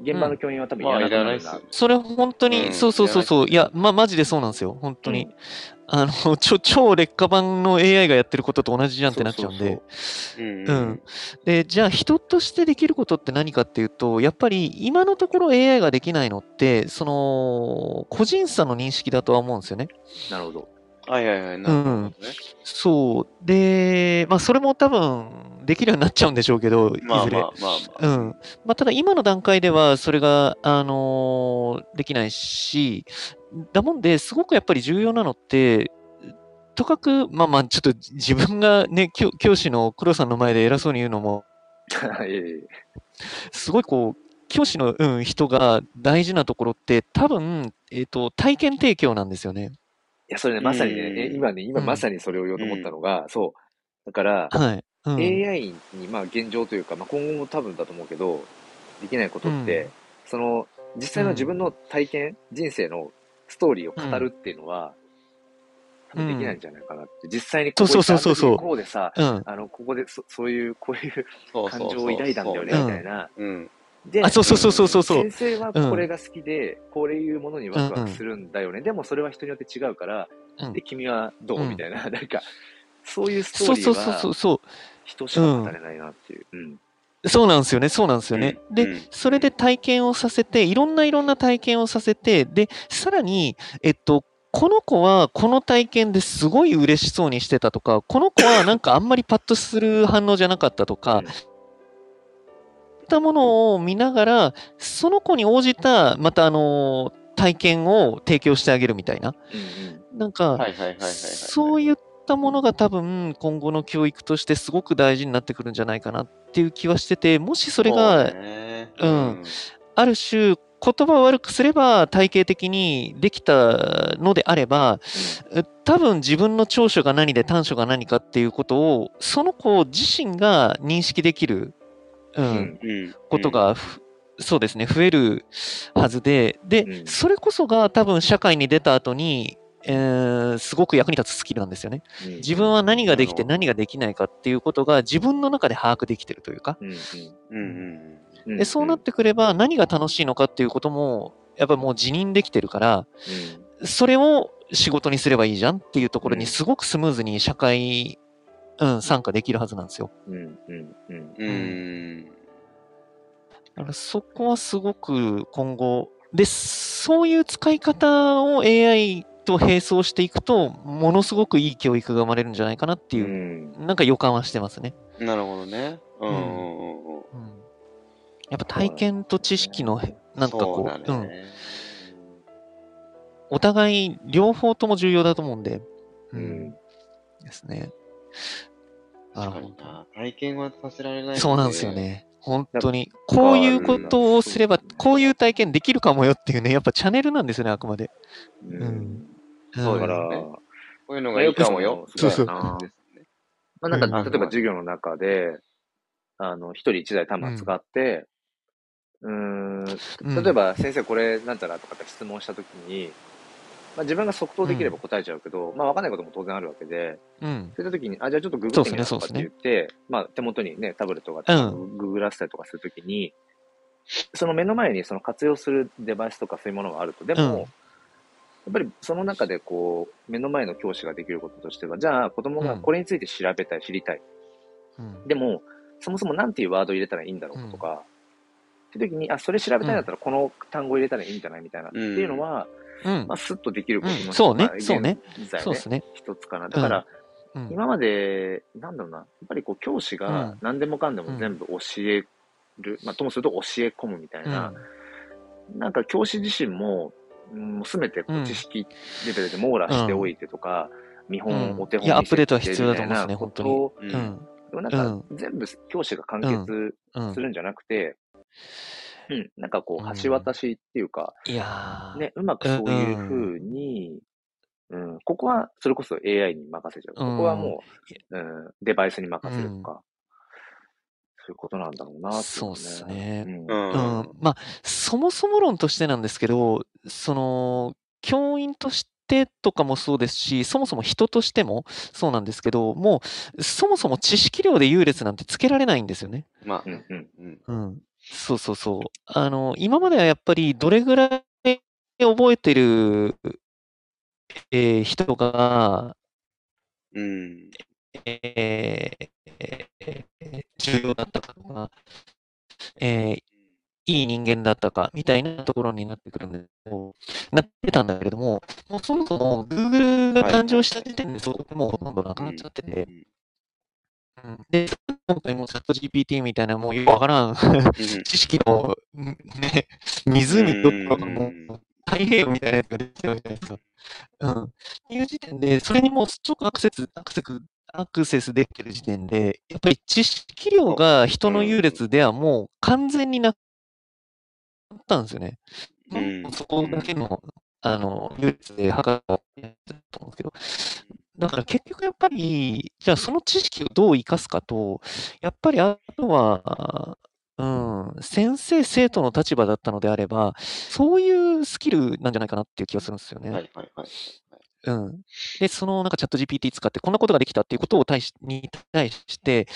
現場の教員は多分いまあ、らなくなるないらないっす。よ。それ本当に、うんそうそうそうそう。いや、ま、マジでそうなんですよ。本当に。あの、ちょ、超劣化版の AI がやってることと同じじゃんってなっちゃうんで。うんうん。で、じゃあ人としてできることって何かっていうと、やっぱり今のところ AI ができないのって、その、個人差の認識だとは思うんですよね。なるほど。はいはいはい。なるほどね。そう。で、まあそれも多分できるようになっちゃうんでしょうけど、いずれ。まあまあまあまあ。うん。まあ、ただ今の段階ではそれが、あのーできないし、だもんで、すごくやっぱり重要なのって、とかく、まあまあ、ちょっと自分がね、教教師の黒さんの前で偉そうに言うのも、<laughs> すごいこう、教師の、うん、人が大事なところって、多分、えっ、と、体験提供なんですよね。いや、それね、まさにね、うんえ今ね、今うんまさにそれを言おうと思ったのが、そう。だから、はい。うん。AI に、まあ現状というか、まあ今後も多分だと思うけど、できないことって、うん。その、実際の自分の体験、人生のストーリーを語るっていうのは、多分できないんじゃないかなって。実際にここそうそうそうた時にこうでさ、うん。あの、ここでそそういう、こういうそうそうそう感情を抱いたんだよね、うんみたいな。うん。であそうそうそうそうそうそう。先生はこれが好きで、こういうものにワクワクするんだよね。でもそれは人によって違うから、うん。で、君はどう、うん。みたいな、なんか、そういうストーリーそうそうそはうそう。人しか語れないなっていう。うん。そうなんですよね、そうなんですよね。で、それで体験をさせて、いろんないろんな体験をさせて、で、さらに、えっと、この子はこの体験ですごい嬉しそうにしてたとか、この子は <coughs> なんかあんまりパッとする反応じゃなかったとか、いったものを見ながら、その子に応じた、またあの、体験を提供してあげるみたいな。うんなんか。そういったものが多分今後の教育としてすごく大事になってくるんじゃないかなっていう気はしてて、もしそれがそうね。うん。ある種言葉を悪くすれば体系的にできたのであれば、え多分自分の長所が何で短所が何かっていうことをその子自身が認識できる、うんうんうん。ことがふ、そうですね、増えるはずで、で、うん。それこそが多分社会に出た後に、えーすごく役に立つスキルなんですよね。うん。自分は何ができて何ができないかっていうことが自分の中で把握できてるというか、でそうなってくれば何が楽しいのかっていうことも、やっぱもう辞任できてるから、それを仕事にすればいいじゃんっていうところうん。にすごくスムーズに社会、うん、参加できるはずなんですよ。うん。だからそこはすごく今後、で、そういう使い方を AI と並走していくと、ものすごくいい教育が生まれるんじゃないかなっていう、うんなんか予感はしてますね。なるほどね。うんうんやっぱ体験と知識の、なんかこう、うん。お互い両方とも重要だと思うんで、ううんんですね。なるほにな。体験はさせられないど。そうなんですよ。ね。本当に。こういうことをすればこういう体験できるかもよっていうね、やっぱチャンネルなんですよね、あくまで。ううんんそうだから、こういうのがいいかもよ。そうそう。まあなんか、うん。例えば授業の中で、あの、一人一台端末使って、うーん、うん。例えば先生これなんちゃらとかって質問したときに、まあ自分が即答できれば答えちゃうけど、まあわかんないことも当然あるわけで、うん。そういったときに、あ、じゃあちょっとググってみようとかって言って、まあ手元にね、タブレットがググらせたりとかするときに、その目の前にその活用するデバイスとかそういうものがあると、でも、っぱりその中でこう、目の前の教師ができることとしては、じゃあ子供がうんこれについて調べたい、知りたい。うんでも、そもそもなんていうワードを入れたらいいんだろうとか、って時に、あ、それ調べたいんだったらこの単語入れたらいいんじゃないみたいな。っていうのは、うんま。あ、スッとできることの、うんそうねまあそうね。そうですね。一つかな。だから、うん。今まで、なんだろうな、やっぱりこう、教師がうん何でもかんでも全部教える、まあ、ともすると教え込むみたいな、なんか教師自身も、うんもうすべてこううん知識レベルで網羅しておいてとか、見本、うんお手本いやアップデートは必要だと思うんですねみたいなことをううん。ん。でもなんか全部教師が完結うん。す。るんじゃなくて、うん、なんかこう橋渡しっていうか、いやー。ね、うまくそういうふうに、うん、ここはそれこそ AI に任せちゃう。ここはもう、うん、デバイスに任せるとか、そういうことなんだろうなっていそうっすね。うんうん。うん、まあ、そもそも論としてなんですけど、その、教員としてとかもそうですし、そもそも人としてもそうなんですけど、もう、そもそも知識量で優劣なんてつけられないんですよね。まあ、うんうんうん。うん。そうそうそう。あの、今まではやっぱりどれぐらい覚えてる、えー人が、うん。えーえー重要だったかとか、えーいい人間だったかみたいなところになってくるんで、なってたんだけれども、もうそもそも Google が誕生した時点でそこもうほとんどなくなっちゃってて、うんで、今回もチャット GPT みたいなもうよくわからん知識の、んね、湖どころかもう太平洋みたいなやつが出てるわけじゃないですか。うん。っていう時点で、それにもうちょっとアクセス、アクセス、アクセスできてる時点で、やっぱり知識量が人の優劣ではもう完全になったんですよね。うんそこだけの、あの、優劣で測ったと思うんですけど、だから結局やっぱり、じゃあその知識をどう生かすかと、やっぱりあとは、うん、先生、生徒の立場だったのであれば、そういうスキルなんじゃないかなっていう気がするんですよね。はいはいはい。うん。で、そのなんかチャット GPT 使ってこんなことができたっていうことを対しに対して、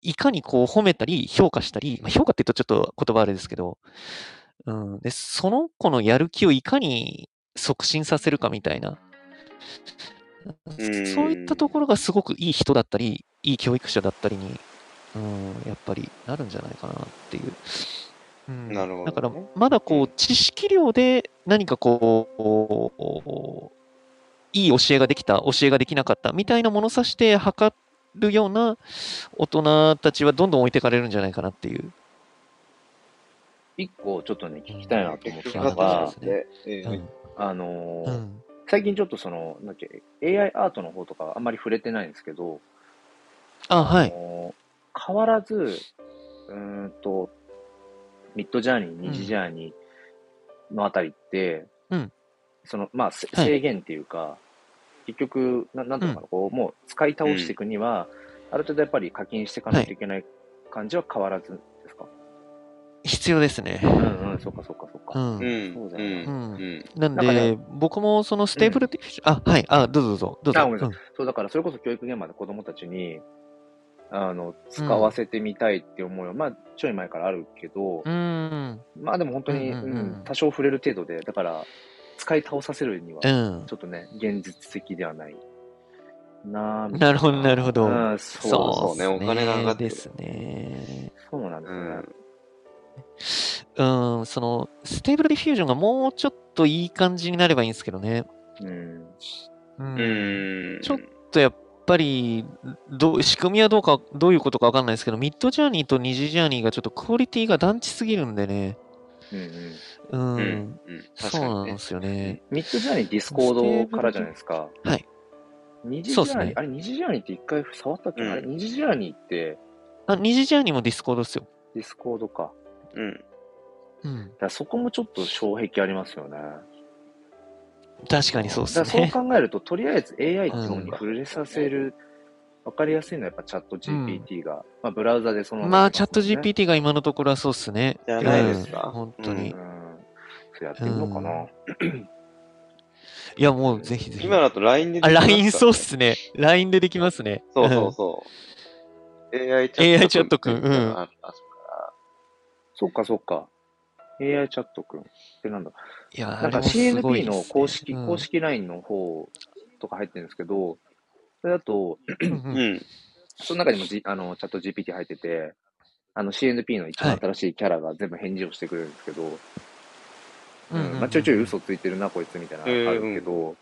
いかにこう褒めたり評価したり、まあ、評価って言うとちょっと言葉あれですけど、うん。で、その子のやる気をいかに促進させるかみたいな、うんそういったところがすごくいい人だったり、いい教育者だったりに、うん、やっぱりなるんじゃないかなっていう。うん、なるほどねだから、まだこう、知識量で何かこう、いい教えができた、教えができなかったみたいなものさして測るような大人たちはどんどん置いてかれるんじゃないかなっていう。一個ちょっとね、聞きたいなと思ったうん。のが。あのーうん。最近ちょっとその、なんだっけ、AI アートの方とかあんまり触れてないんですけど、あ、はい。あのー変わらず、うーんと、ミッドジャーニー、二次ジャーニーのあたりって、うん。その、まあ、制限っていうか、結局、ななんていうのかな、こう、もう使い倒していくには、ある程度やっぱり課金していかないといけない感じは変わらず必要ですね。うんうん、そっかそっかそっか。うん。うん。そうだようん。うんうん。なんで、僕もその Stable Diffusion、あ、はい、あ、どうぞどうぞ、そう、だからそれこそ教育現場で子供たちに、あの、使わせてみたいって思いは、まあ、ちょい前からあるけど、うーん。まあでも本当に、多少触れる程度で、だから、使い倒させるには、うんち。ょっとね、現実的ではない。なぁなるほど、なるほど。うん、そうそうねお金が上がってくるですね。そうなんですね。うん、その、 Stable Diffusion がもうちょっといい感じになればいいんですけどね。うん。うんうん。ちょっとやっぱり、どう仕組みはどうか、どういうことかわかんないですけど、ミッドジャーニーとにじジャーニーがちょっとクオリティがダンチすぎるんでね。うんうん。そう。なんですよね。ミッドジャーニーディスコードからじゃないですか。はい。にじジャーニー、そうっすねあれにじジャーニーって一回触ったっけ？な、うんあれにじジャーニーって？あ、にじジャーニーもディスコードですよ。ディスコードか。うん。うん。だそこもちょっと障壁ありますよね。確かにそうですね。そう考えると、とりあえず AI っていうのに触れさせる、わかりやすいのはやっぱチャット GPT が、まあブラウザでその、まあ、チャットね GPT が今のところはそうっすね。じゃないですかうん本当に。うん。そうやってみようかな。いや、もうぜひぜひ。今だと LINE でであ、きますね LINE そうっすね。LINE でできますね。そうそうそう。AI チ AI チャットうんああそっかそっか。AI チャットくんってなんだ。いや、なんか CNP の公式、うん。公式 LINE の方とか入ってるんですけど、それだと、うんううん。ん。その中にも、G、あのチャット GPT 入ってて、あの CNP の一番新しいキャラが全部返事をしてくれるんですけど、ちょいちょい嘘ついてるな、こいつみたいなのがあるけど、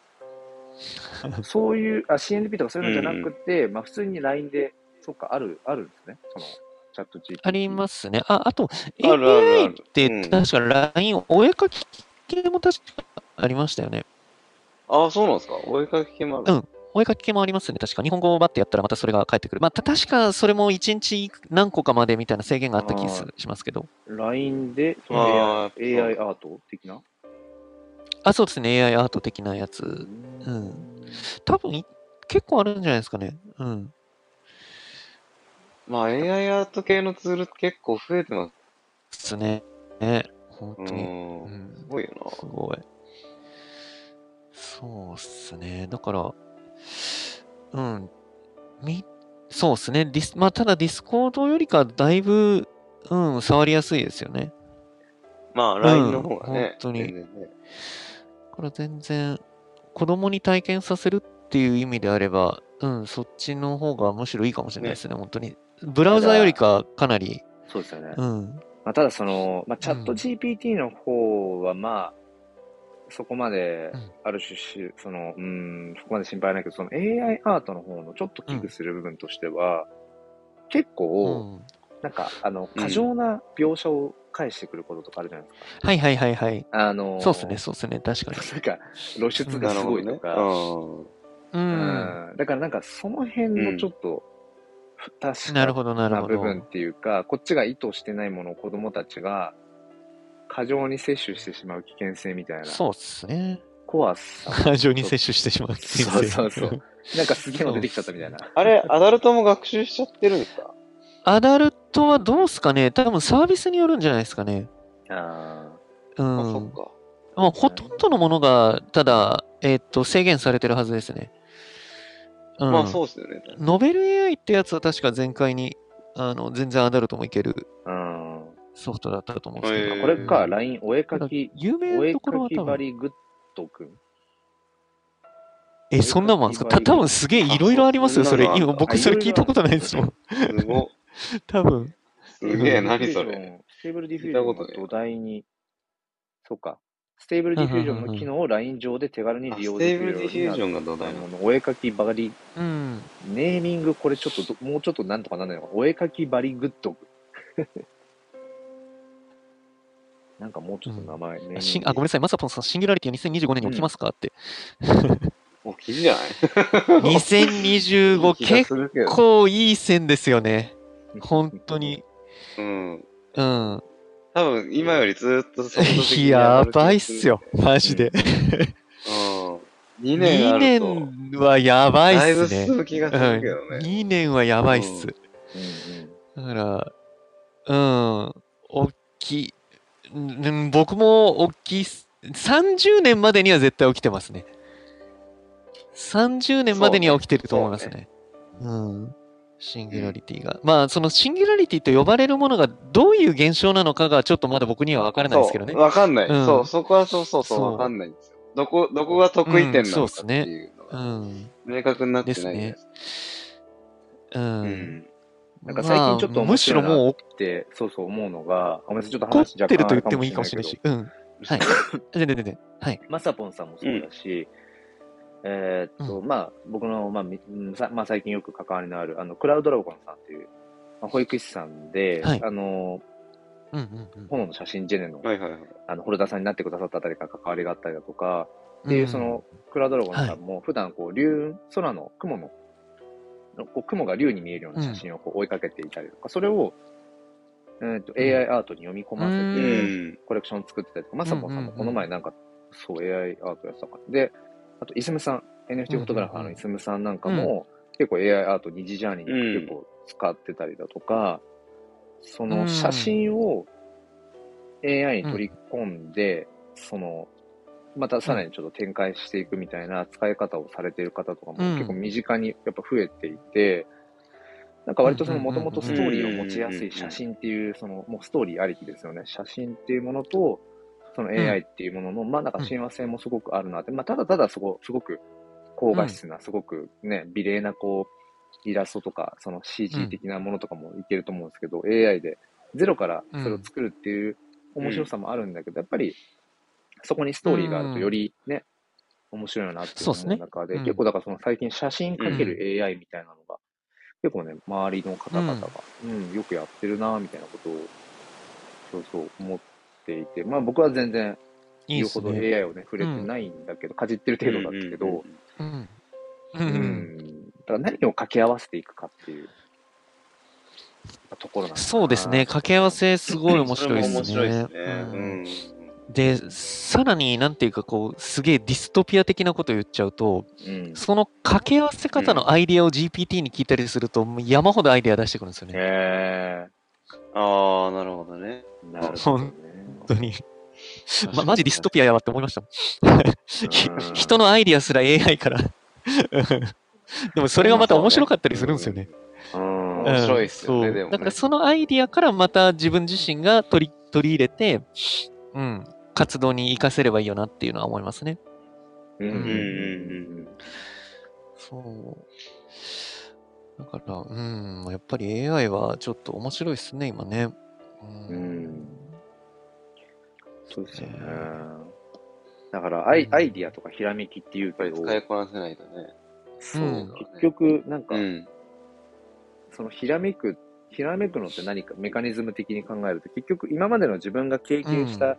そういう、あ、CNP とかそういうのじゃなくて、まあ普通に LINE で、そっか、ある、あるんですね。その、チャット GPT。ありますね。あ、あと、AI るってうん確か LINE お絵かき系も確かありましたよね。ああ、そうなんですか？お絵かき系もある。うんお絵かき系もありますね。確か。日本語をバッてやったらまたそれが返ってくる。まあ、た確かそれも1日何個かまでみたいな制限があった気すしますけど。LINE で、AI, AI アート的な？あ、そうですね。AI アート的なやつ。うん。多分い結構あるんじゃないですかね。うん。まあ AI アート系のツールって結構増えてまですね。ね。本す。当に。うんうんすごいよな。すごい。そうっすね。だから、うん。み、そうっすね。ディス、まあ、ただディスコードよりかだいぶ、うん、触りやすいですよね。まあ LINE の方がね。本当にねだから全然、子供に体験させるっていう意味であれば、うん、そっちの方がむしろいいかもしれないですね、本当に。ブラウザよりかかなり、そうですよね。うん。まあ、ただその、まあ、チャットうん GPT の方は、まあ、そこまでうん、ある種し、その、うん、そこまで心配ないけど、その AI アートの方のちょっと危惧する部分としては、結う構、ん。なんか、あの、うん過剰な描写を返してくることとかあるじゃないですか。はいはいはいはい。あの、そうっすね、そうっすね、確かに。なんか、露出がすごいとか、う。うんんだからなんかその辺のちょっと、不確かなるほど、なるなほど。部分っていうか、こっちが意図してないものを子供たちが過剰に摂取してしまう危険性みたいなそうっすね。怖さ。過剰に摂取してしまう危険性そうそうそう。なんかすげえの出てきちゃったみたいな。<laughs> あれ、アダルトも学習しちゃってるんですか？アダルトはどうすかね？多分サービスによるんじゃないですかね。あうあ、そっん。か。まあ、ほとんどのものが、ただ、えっと、制限されてるはずですね。うん。まあそうですよね。ノベル AI ってやつは確か前回に、あの、全然アダルトもいける。ソフトだったと思うんですけど。へーこれか、うん LINE お絵かき、有名なところは多分、グッドくん。え、そんなもんですか？た多分すげえいろいろありますよ、あそれ。今、僕それ聞いたことないですもん。<laughs> すごっ。多分。すげえ、何それ。ステーブルディフュージョンの聞いたことね土台に、そうか。ステーブルディフュージョンの機能を LINE 上で手軽にあ利用ステーブルできるようディフュージョンになが土台なの。お絵かきバリ、うん。ネーミングこれちょっとど、もうちょっとなんとかなんないのか。お絵かきバリグッド。<laughs> なんかもうちょっと名前、ネーミングあしんあ、ごめんなさい、まさぽんさん、シンギュラリティは2025年に起きますかって。もう記事 <laughs> じゃない2025、気が結。構いい線ですよね。本当に。うん。うん。多分、今よりずっと速度的に <laughs> やばいっすよ。マジで。うん。2年あ2ると、年はやばいだいぶっすね。進む気がするけどね。2年はやばいっす。うんうんだから、うん、大きい。うん僕も大きいっす。30年までには絶対起きてますね。30年までには起きてると思いますね。うん。シンギュラリティが。まあ、そのシンギュラリティと呼ばれるものがどういう現象なのかがちょっとまだ僕には分からないですけどねそう。わかんない。うんそう、そこはそうそうそう、そうわかんないんですよ。どこ、どこが得意点なのかっていうのうが、ん。明確になってないですか。う。うんん。なんか最近ちょっと面白いなろもうって、そうそう思うのが、ごめんなさい、ちょっと話若干てると言ってもいいかもしれないし。うん。はい。全然全然。はい。まさぽんさんもそうだし、えーっと、まあ、僕の、まあ、まあ、最近よく関わりのある、あの、クラウドラゴンさんっていう、まあ、保育士さんで、はいあの、うんうんうん。炎の写真ジェネの、はいはいはい。あの、ホルダーさんになってくださったあたりから関わりがあったりだとか、っていう、その、クラウドラゴンさんも、普段、こう、竜、空の雲の、こう雲が竜に見えるような写真をこう追いかけていたりとか、それを、えーっと、AI アートに読み込ませて、うん。コレクション作ってたりとか、まさぽんさんもこの前なんか、そう、AI アートやってたかな。で、あと、イスムさん、NFT フォトグラファーのイスムさんなんかも、結構 AI アート二次ジャーニーに結構使ってたりだとか、その写真を AI に取り込んで、その、またさらにちょっと展開していくみたいな使い方をされている方とかもうん。結構身近にやっぱ増えていて、なんか割とそのもともとストーリーを持ちやすい写真っていう、そのもうストーリーありきですよね。写真っていうものと、その AI っていうものの、まあなんか親和性もすごくあるなって、まあただただすごすごく高画質な、すごくね、美麗なこう、イラストとか、その CG 的なものとかもいけると思うんですけど、AI でゼロからそれを作るっていう面白さもあるんだけど、やっぱりそこにストーリーがあるとよりね、面白いよなっていう中で、うん結構だからその最近写真かける AI みたいなのが、結構ね、周りの方々が、うん、よくやってるなみたいなことを、そうそう思っていて、まあ僕は全然いいっす言うほどね。AI をね、触れてないんだけど、かじってる程度だったけど、うん。ううんん。だから何を掛け合わせていくかっていうところなんそうですね。掛け合わせすごい面白いですね。いですね。ううんん。で、さらになんていうかこう、すげえディストピア的なこと言っちゃうと、うん。その掛け合わせ方のアイディアを GPT に聞いたりすると、もう山ほどアイディア出してくるんですよね。へああ、なるほどね。え。なるほどね。本当に。ま、マジディストピアやわって思いましたもん。うん人のアイディアすら AI から。<laughs> でもそれがまた面白かったりするんですよね。うん。面白いっすよねでもねだからそのアイディアからまた自分自身が取り取り入れて、うん、活動に活かせればいいよなっていうのは思いますね。うん。うん。そう。だから、うん、やっぱり AI はちょっと面白いですね、今ね。ううんそうですよね。だからアイ、アイディアとかひらめきっていうやっぱりけど、使いこなせないとね。そう、うん。結局、なんか、うん。そのひらめく、ひらめくのって何かメカニズム的に考えると、結局今までの自分が経験した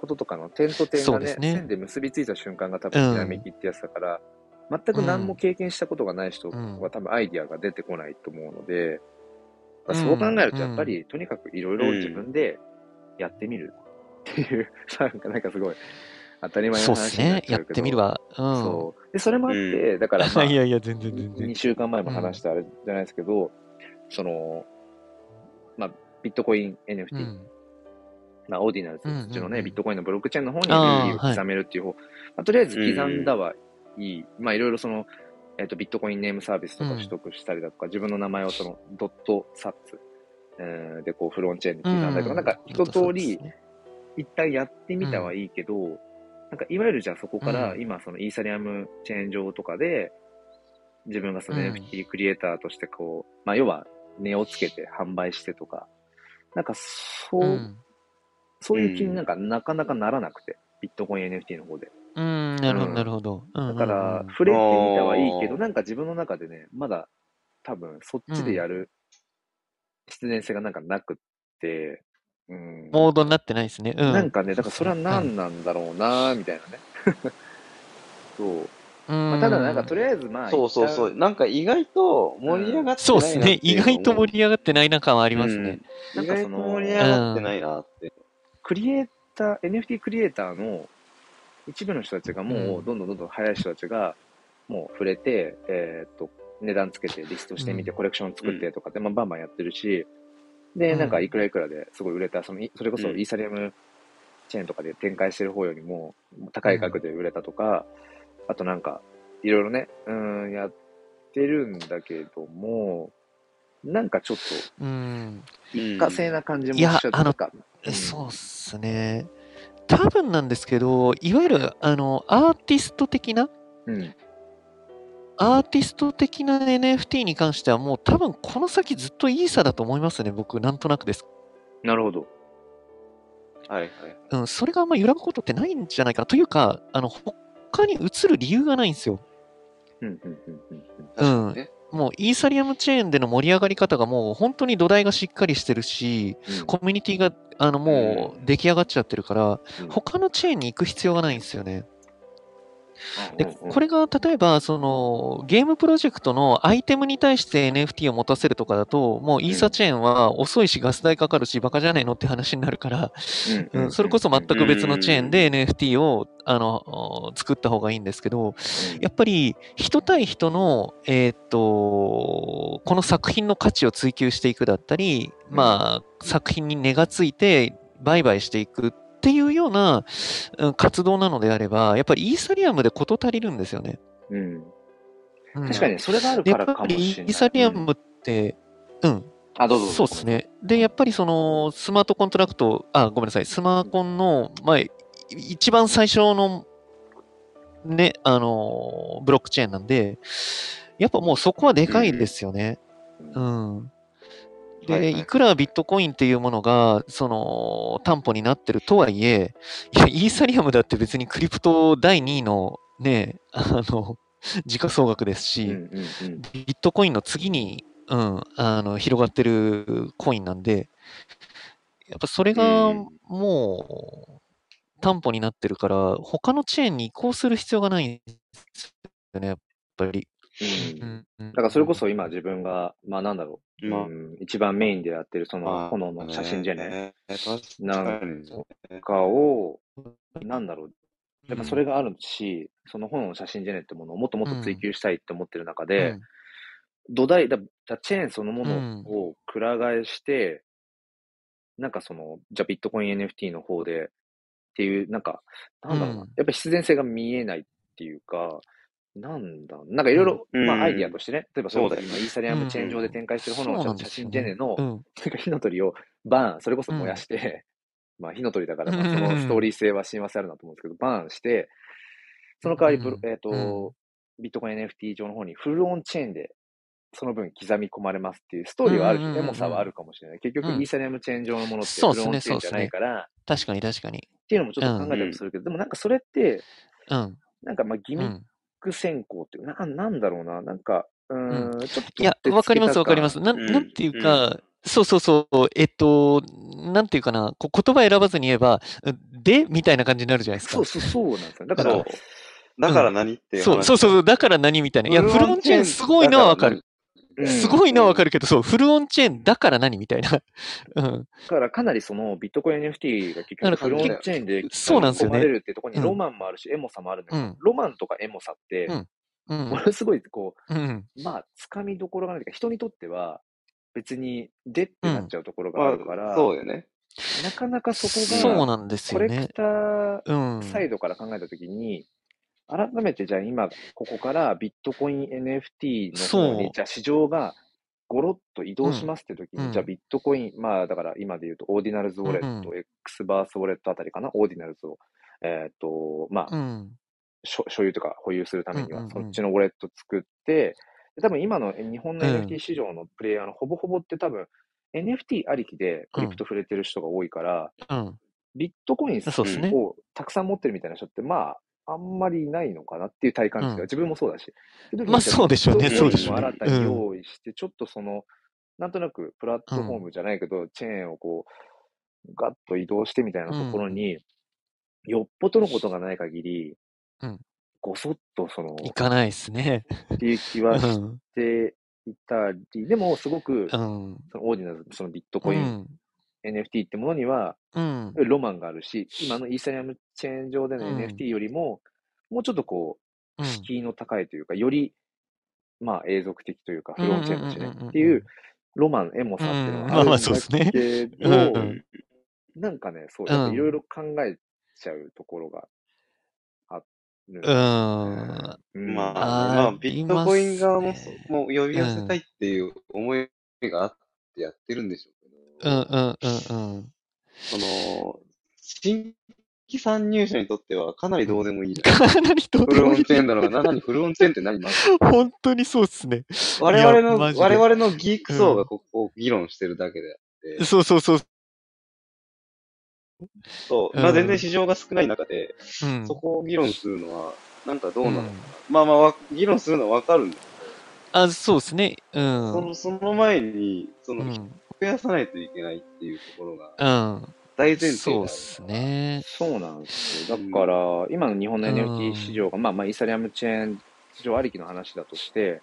こととかの点と点がね、ね。線で結びついた瞬間が多分ひらめきってやつだから、全く何も経験したことがない人うん。は多分アイディアが出てこないと思うので、うん。そう考えるとやっぱり、とにかくいろいろ自分でやってみるっていう、なんかなんかすごい当たり前のそうっす話になっね。やっちゃうけど、てみるわ。うん。そう。で、それもあって、だからまあ、いやいや、全然全2然。週間前も話したあれじゃないですけど、その、まあ、ビットコイン NFT、うん。まあ、オーディナルズ、うんうんうんそっちのね、ビットコインのブロックチェーンの方にあールーリーを刻めるっていう方、まあ、とりあえず刻んだはいい、まあ、いろいろその、えっ、と、ビットコインネームサービスとか取得したりだとか、自分の名前をその、ドットサッツ、えーで、こう、フロンチェーンに刻んだりとか、なんか、一通り、一旦やってみたはいいけど、なんか、いわゆるじゃあそこから、うん今、そのイーサリアムチェーン上とかで、自分がそのうん NFT クリエイターとしてこう、まあ、要は、値をつけて販売してとか、なんか、そう、うん。そういう気になんか、なかなかならなくて、ビットコイン NFT の方で。うん、なるほど、うんなるほど。うんだから、うん触れてみたはいいけど、なんか自分の中でね、まだ、多分、そっちでやる必然性がなんかなくって、うん。モードになってないですね。うん。なんかね、だからそれは何なんだろうな、みたいなね。<laughs> そう。まあ、ただなんかとりあえずまあ、そうそうそう。なんか意外と盛り上がってそうないなですね。意外と盛りり上がってないな感はありますね。意外と盛り上がってないなって。クリエイター、NFT クリエイターの一部の人たちがもう、うんどんどんどんどん早い人たちが、もう触れて、えーっと、値段つけてリストしてみて、うんコレクション作ってとかって、まあ、バンバンやってるし、で、うんなんかいくらいくらですごい売れた、その、いそれこそうんイーサリアムチェーンとかで展開してる方よりも、高い価格で売れたとか、あとなんか、いろいろね、うん、やってるんだけども、なんかちょっうん。と一過性な感じもしいやちゃって、あのなんかうんそうっすね。多分なんですけど、いわゆる、あの、アーティスト的な、うん。アーティスト的な NFT に関してはもう多分この先ずっとイーサだと思いますね、僕、なんとなくです。なるほど。はいはい。うん、それがあんま揺らぐことってないんじゃないかな。というか、あの、他に移る理由がないんですよ。うん、うん、うん、うんうん。確かにね。もうイーサリアムチェーンでの盛り上がり方がもう本当に土台がしっかりしてるし、コミュニティがあのもう出来上がっちゃってるから、うん他のチェーンに行く必要がないんですよね。で、これが例えば、そのゲームプロジェクトのアイテムに対して NFT を持たせるとかだと、もうイーサチェーンは遅いしガス代かかるし、バカじゃねえのって話になるから、うんうんそれこそ全く別のチェーンで NFT をあの作った方がいいんですけど、やっぱり人対人の、えーっと、この作品の価値を追求していくだったり、うん。まあ、作品に値がついて売買していくっていうようなうん活動なのであれば、やっぱりイーサリアムで事足りるんですよね。うん。うん確かに、それがあるでからやっぱりイかもしれない。ーサリアうんムって、うん、あ、どうぞどそうです。ね。で、やっぱりそのスマートコントラクト、あ、ごめんなさい、スマコンの、まあ、い一番最初の、ね、あの、ブロックチェーンなんで、やっぱもうそこはでかいですよね。ううんん。で、はいくらビットコインっていうものが、その、担保になってるとはいえ、いや、イーサリアムだって別にクリプト第2位のね、あの、<laughs> 時価総額ですし、うんうんうん。ビットコインの次に、うん、あの、広がってるコインなんで、やっぱそれがうん。もう担保になってるから、他のチェーンに移行する必要がないんですよね、やっぱり。うん。うんだからそれこそ今自分が、まあなんだろう、まあうん、一番メインでやってるそまあの炎の写真じゃね、なんかを、なんだろう、やっぱそれがあるし、その炎の写真じゃねってものをもっともっと追求したいって思ってる中で、うん。土台だ、だチェーンそのもうん。のをくら替えして、なんかその、じゃあビットコイン NFT の方でっていう、なんか、なんだろうな、うん。やっぱ必然性が見えないっていうか、なんだ、なんかいろいろ、うん。まあアイディアとしてね、例えばそうだよ。今イーサリアムチェーン上で展開してる炎の写真ジェネの、うん。なんか火の鳥をバーン、それこそ燃やして、<laughs> まあ火の鳥だから、そのストーリー性は親和性あるなと思うんですけど、バーンして、その代わりえっ、と、ビットコイン NFT 上の方にフルオンチェーンで、その分刻み込まれますっていうストーリーはあるし、うんうんうんうん。エモさはあるかもしれない。結局、うん。イーサリアムチェーン上のものってフルオンチェーンじゃないから、確かに確かに。っていうのもちょっと考えたりするけど、でもなんかそれって、うん。なんかまあギミッうん。ク先行っていう、ななんだろうな、なんか、うーん、ちょっといや、わかりますわかります。す。なん、うんなんていうか、そうそうそう、えっと、なんていうかな、こう言葉選ばずに言えば、でみたいな感じになるじゃないですか。そうそう、そうなんですよ。だから。だから何っていう話。そうそうそう、だから何みたいな。いや、フルオンチェーンすごいのはわかる。うんすごいのはわかるけど、そう、フルオンチェーンだから何みたいな。<laughs> うん。だからかなりそのビットコイン NFT が結局フルオンチェーンでそうなんですよねれるってところにうんロマンもあるし、エモさもあるんだけど、うんロマンとかエモさって、うんうんも。のすごいこうまあ、つかみどころがないというか、人にとっては別にでってなっちゃうところがあるから、まあ、そうよね。なかなかそこがそうなんですよねコレク。ターうん。サイドから考えたときに、改めてじゃあ今、ここからビットコイン NFT の方に、じゃあ市場がゴロッと移動しますってときに、うん。じゃあビットコイン、まあだから今で言うと、オーディナルズウォレット、う X バースウォレットあたりかな、オーディナルズを、えっ、と、まあ、うん。所所有とか保有するためには、そっちのウォレット作って、で多分今の日本のうん。NFT 市場のプレイヤーのほぼほぼって多分、NFT ありきでクリプト触れてる人が多いから、うん。ビットコイン。をたくさん持ってるみたいな人って、まあ、あんまりいないのかなっていう体感ですよ。うん自分もそうだし。まあそうでしょうねそうでしょうねを新たに用意して、ちょっとその、なんとなくプラットフォームじゃないけど、チェーンをこう、ガッと移動してみたいなところに、よっぽどのことがない限り、うんごそっとその、いかないですね。っていう気うはしん。ていたり、でもすごく、うん。そのオーディナルズ、そのビットうコイン、ん。NFT ってものには、うん。ロマンがあるし、今のイーサリアムチェーン上でのうん。NFT よりも、もうちょっとこう、うん。敷居の高いというか、より、まあ、永続的というか、フロンチェーンだしねうんうんうんうん。うん、っていう、ロマン、エモさっていうのうん。まあまあがあるんだけうどん、<laughs> なんかね、そう、いろいろ考えちゃうところがあるうよん。ね。うん。まあ、まあ、ビットコイン側ももう呼び寄せたいっていう思いがあってやってるんでしょうんうんうんうん。その、新規参入者にとってはかなりどうでもいいじゃん。<laughs> かなりどうフルオンでもいいチェーンだろうが、何フルオンチェーンって何本当にそうっすね。我々の、いやマジで我々のギーク層がここを議論してるだけであって、そうそうそう。そう、うんまあ全然市場が少ない中で、うん。そこを議論するのは、なんかどうなのかな。うんまあまあわ、議論するのはわかるんだけあ、そうですね。うど、ん。そのその前に、その、うん。増やさないといけないっていうところがうん。大前提そうっだよすね。そうなんですよ。だから、今の日本のうん NFT 市場が、まあまあ、イーサリアムチェーン市場ありきの話だとして、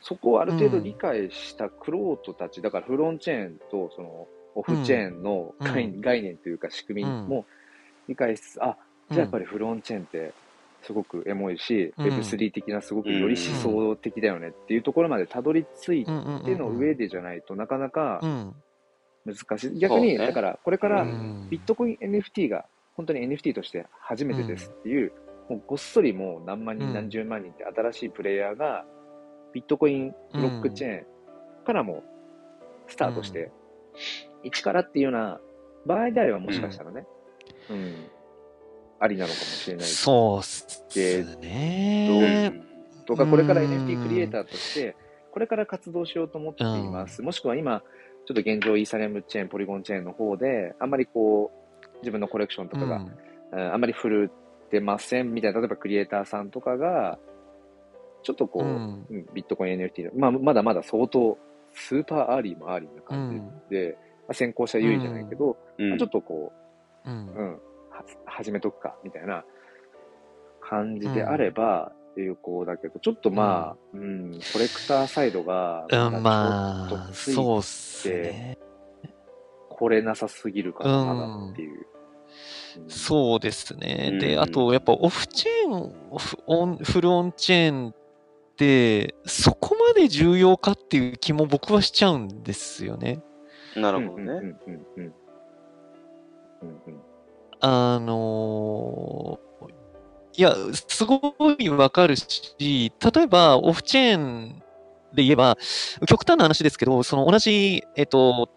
そこをある程度理解したクロートたち、だからフロンチェーンとそのオフチェーンの概,、うん概念というか仕組みも理解しつつ、あ、じゃあやっぱりフロンチェーンってすごくエモいし、うん。Web3 的なすごくより思想的だよねっていうところまでたどり着いての上でじゃないとなかなかうん。難しい。逆に、だからこれからうん。ビットコイン NFT が本当に NFT として初めてですっていう、もうごっそりもう何万人、うん何十万人って新しいプレイヤーがビットコインブロックチェーンからもスタートして、一からっていうような場合であればもしかしたらね、うん、ありなのかもしれない。そうっすでね。ととか、これから NFT クリエイターとして、これから活動しようと思っています。もしくは今、ちょっと現状イーサリアムチェーン、ポリゴンチェーンの方で、あんまりこう、自分のコレクションとかが、うん。うんあんまり振るってませんみたいな、例えばクリエイターさんとかが、ちょっとこう、うん。うんビットコイン NFT の、まあ、まだまだ相当、 super early も early な感じで、まあ、先行者優位じゃないけど、うん。まあちょっとこうう、うん。ん、は始めとくか、みたいな感じであれば、有効だけど、ちょっとまあ、うん、コレクターサイドが、うん、まあ、ちょっとついそうっすね。来れなさすぎるかな、まだっていう。うんそうですね。うんで、あと、やっぱオフチェーン、オフオンフルオンチェーンって、そこまで重要かっていう気も僕はしちゃうんですよね。なるほどね。うんうんうんうんうんうんあのーいや、すごいわかるし、例えばオフチェーンで言えば、極端な話ですけど、その同じ、えっと、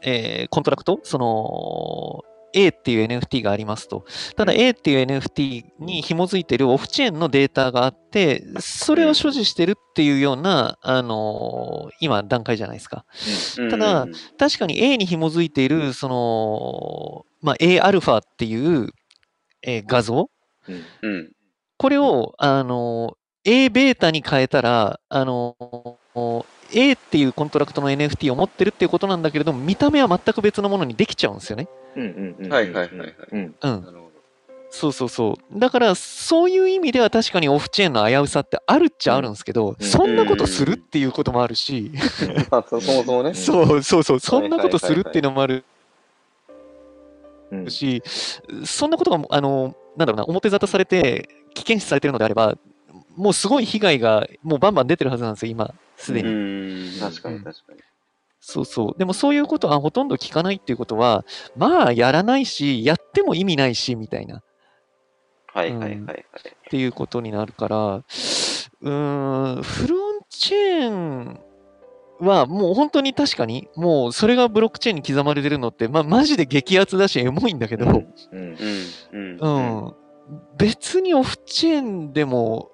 えーコントラクト、その、A っていう NFT がありますと。ただ A っていう NFT に紐づいているオフチェーンのデータがあって、それを所持してるっていうような、あのー今段階じゃないですか。うんただうん確かに A に紐づいている、その、まあ、A アルファっていう、えー画像？うんうん。これを、あの、A ベータに変えたら、あの、A っていうコントラクトの NFT を持ってるっていうことなんだけれども、見た目は全く別のものにできちゃうんですよね。うんうんうんうんはいはいはいはいうんうん。なるほそうそうそう。だから、そういう意味では確かに off-chain の危うさってあるっちゃあるんですけど、うんそんなことするっていうこともあるし、<laughs> そもそもね。そうそうそう、そんなことするっていうのもあるうんし、そんなことが、あの、なんだろうな、表沙汰されて、危険視されてるのであれば、もうすごい被害がもうバンバン出てるはずなんですよ、今、すでうに。ん。確かに確かに。そうそう。でもそういうことはほとんど聞かないっていうことは、まあ、やらないし、やっても意味ないし、みたいな、っはいはいはいはい。ていうことになるから、うーん、フルオンチェーンはもう本当に確かに、もうそれがブロックチェーンに刻まれてるのって、まあ、マジで激アツだし、エモいんだけど、うんうん。うん。うん。別にオフチェーンでも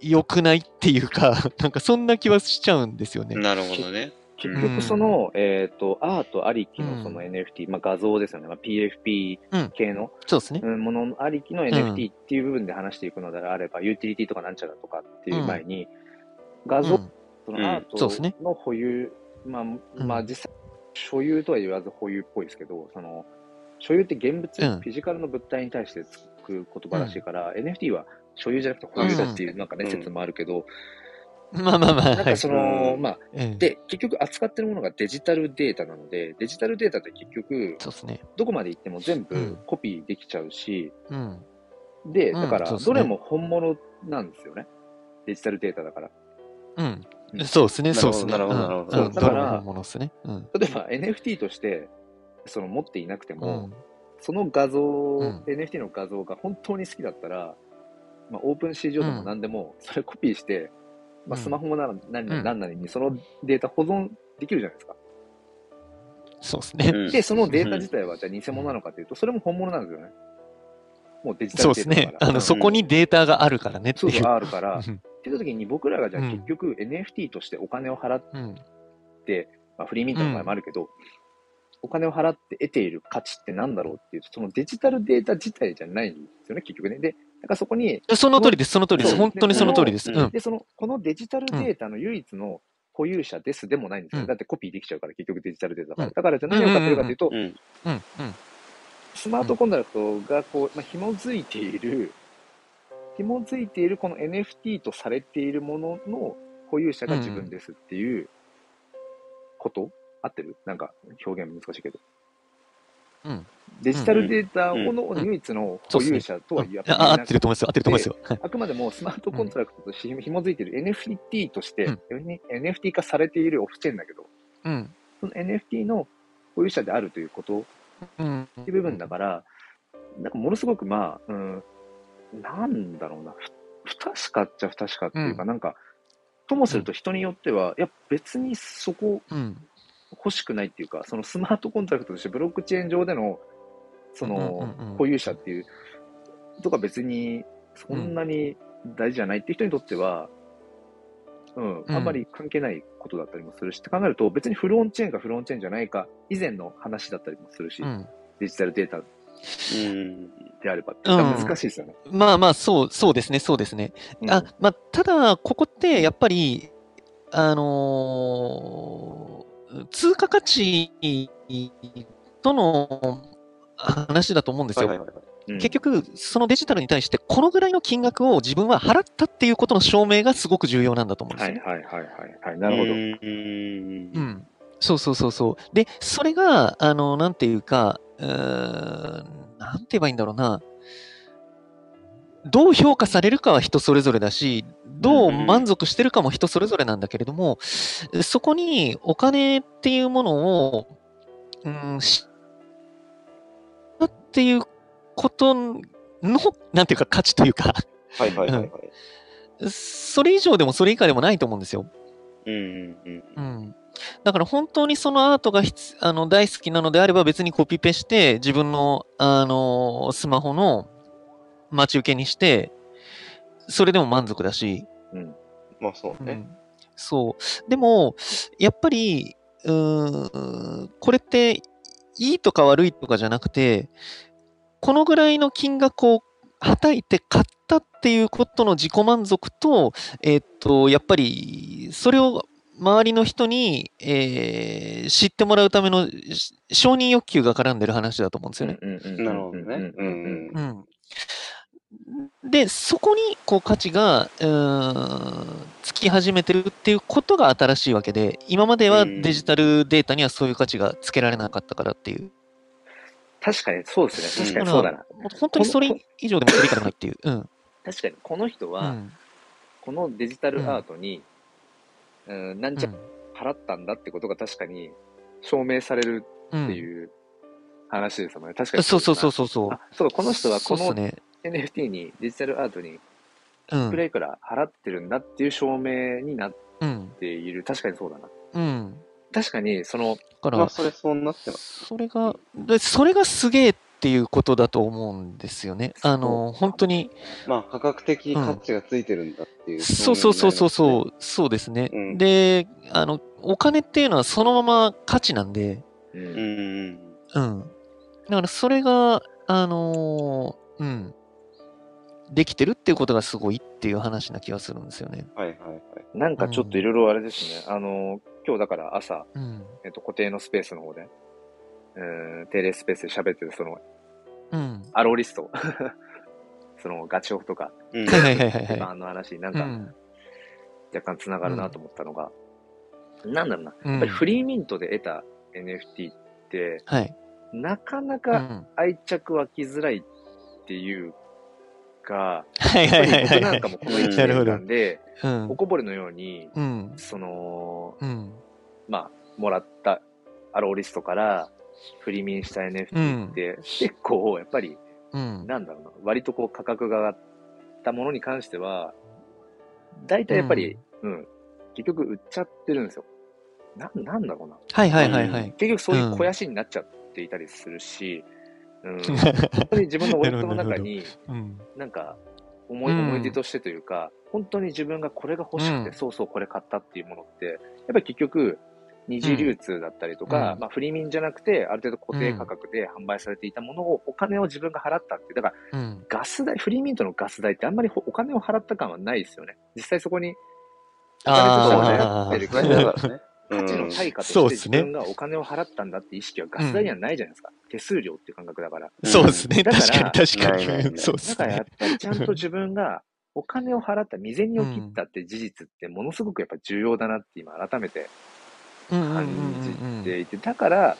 良くないっていうか、<laughs> なんかそんな気はしちゃうんですよね。なるほどね。結局その、えっ、と、アートありきうんのその NFT、まあ画像ですよね。まあ、PFP うん系の、そうですね。うんものありきの NFT っていう部分で話していくのであれば、ユーティリティとかなんちゃらとかっていう前に、画像、うんそのアーそうですねトの保有、まあ、まあうん実際、所有とは言わず保有っぽいですけど、その、所有って現物、うんフィジカルの物体に対してつく言葉らしいから、NFT は所有じゃなくて保有だっていうなんかね、うん説もあるけど、まあまあまあ、はいなんかその、うんまあ、うんで、結局扱ってるものがデジタルデータなので、デジタルデータって結局、そうですね。どこまで行っても全部うんコピーできちゃうし、うん。で、うんだから、どれも本物なんですよね。デジタルデータだから。うん。うんそうですね、そうですね。なるほどなるほどうんだからも本物ですね。うん。例えば NFT として、その持っていなくてうも、ん。その画像、ん NFT の画像が本当に好きだったら、まあ、オープン市場でも何でも、それコピーして、まあ、うんスマホもなら何々うん何々にそのデータ保存できるじゃないですか。そうですね。うんで、そのデータ自体はじゃあ偽物なのかというと、それも本物なんですよね。もうデジタそうですルデータだから。。ねあの、そこにデータがあるからねっていう。そうそう、あるから。っうんていう時に僕らがじゃあうん結局 NFT としてお金を払っうん。て、まあ、フリーミントの場合もあるけど、お金を払って得ている価値ってなんだろうっていうと、そのデジタルデータ自体じゃないんですよね、結局ね。で、だからそこに、その通りです、その通りです。本当にその通りです。で、その、このデジタルデータの唯一の保有者ですでもないんですよ。うんだってコピーできちゃうから、結局デジタルデータだから。うんだからじゃあ何を買ってるかというと。スマートコントラクトがこう、まあ、紐づいている、紐づいているこの NFT とされているものの保有者が自分ですっていうこと、合ってる？なんか表現難しいけど。うん。デジタルデータをうんのうん唯一の保有者とは言えなくってると思いますよ。合ってると思いますよ。はいあくまでもスマートコントラクトとして紐づいている NFT として、うん NFT 化されている off-chain だけど、うん。その NFT の保有者であるということうん。っていう部分だから、なんかものすごくまあ、うん、なんだろうな、ふ不確かっちゃ不確かっていうか、うなんか、ともすると人によっては、いや、別にそこうん。欲しくないっていうか、そのスマートコントラクトとしてブロックチェーン上での、そのうんうんうん保有者っていうとか別にそんなに大事じゃないっていう人にとっては、うん、うんあんまり関係ないことだったりもするし、って考えると、別にフルオンチェーンかフルオンチェーンじゃないか、以前の話だったりもするし、うん。デジタルデータうん。であれば難しいですよね。まあまあ、そう、そうですね、そうですね。うんあ、まあ、ただ、ここって、やっぱり、あのー通貨価値との話だと思うんですよ。はいはいはい。うん結局、そのデジタルに対して、このぐらいの金額を自分は払ったっていうことの証明がすごく重要なんだと思うんですよね。はいはいはいはいはい。なるほど。うん。うん。そうそうそうそう。で、それが、あの、なんていうか、うーん、なんて言えばいいんだろうな。どう評価されるかは人それぞれだし、どう満足してるかも人それぞれなんだけれども、そこにお金っていうものを、うん、しっていうことの、なんていうか価値というか、はいはいはいはい。それ以上でもそれ以下でもないと思うんですよ。うんうんうん。うん。だから本当にそのアートがひつあの大好きなのであれば別にコピペして自分の、あのスマホの待ち受けにして、それでも満足だし、うん。まあそうね。うんそう。でも、やっぱり、うーん、これっていいとか悪いとかじゃなくて、このぐらいの金額をはたいて買ったっていうことの自己満足と、えーっと、やっぱり、それを周りの人に、えー知ってもらうためのし承認欲求が絡んでる話だと思うんですよね。なるほどね。うんうん。うん。で、そこにこう価値が、うーん、つき始めてるっていうことが新しいわけで、今まではうんデジタルデータにはそういう価値がつけられなかったからっていう。確かにそうですね。確かにそうだな。ら、本当にそれ以上でもそれ以下でもないっていう。うん。確かに、この人は、うん。このデジタルアートに、うん、なんちゃうん払ったんだってことが確かに証明されるうんっていう話ですもんね。確かにそうそうそううそうそうそうか、この人はこの。NFT に、デジタルアートに、ういくらん。いくら払ってるんだっていう証明になっうん。ている。確かにそうだな。うん。確かに、その、だから、まあそれそうなってます。それが、でそれがすげえっていうことだと思うんですよね。あの、本当に、まあ価格的価値がついてるんだっていう。そうそうそうそうう。そう、そうですね。うんで、あの、お金っていうのはそのまま価値なんで、う、うんんうん。うん。だからそれが、あのーうん、できてるっていうことがすごいっていう話な気がするんですよね。はいはいはい。なんかちょっといろいろあれですね。あの、今日だから朝、うん。えっと、固定のスペースの方で、うん、定例スペースで喋ってる、その、うん。アローリスト。<laughs> その、ガチオフとか、うんはいはいはいはいペパはンの話になんか、ん。若干つながるなと思ったのが、なんだろうな、うんやっぱりフリーミントで得た NFT って、はい。うなかなかん。愛着湧きづらいっていうか、はいはいはいはい。僕なんかもこの1年間で、うんお。こぼれのように、うん。その、うん。まあ、もらったアローリストからフリミンした NFT って、結構、やっぱり、うん。なんだろうな、割とこう価格が上がったものに関しては、大体やっぱり、うん、結局売っちゃってるんですよ。な、なんだろうな。はいはいはいはい。結局そういう肥やしになっちゃっていたりするし、うん、<laughs> 本当に自分のウォレットの中に、うん。なんか、思い、うん思い出としてというか、本当に自分がこれが欲しくて、うんそうそうこれ買ったっていうものって、やっぱり結局、二次流通だったりとか、うんまあフリーミンじゃなくて、ある程度固定価格で販売されていたものを、お金を自分が払ったっていう。だから、うん。ガス代、フリーミントのガス代ってあんまりお金を払った感はないですよね。実際そこに、お金としてはあ払ってるからね。価値の対価としてそうっすね自分がお金を払ったんだって意識はガス代にはないじゃないですか。手数料っていう感覚だから。あ。そうですね。だから確かに確かないないないに。そうですねだからやっ。ぱりちゃんと自分がお金を払った、未然を切ったって事実ってものすごくやっぱ重要だなって今改めてうんうんうん感じていて、だから、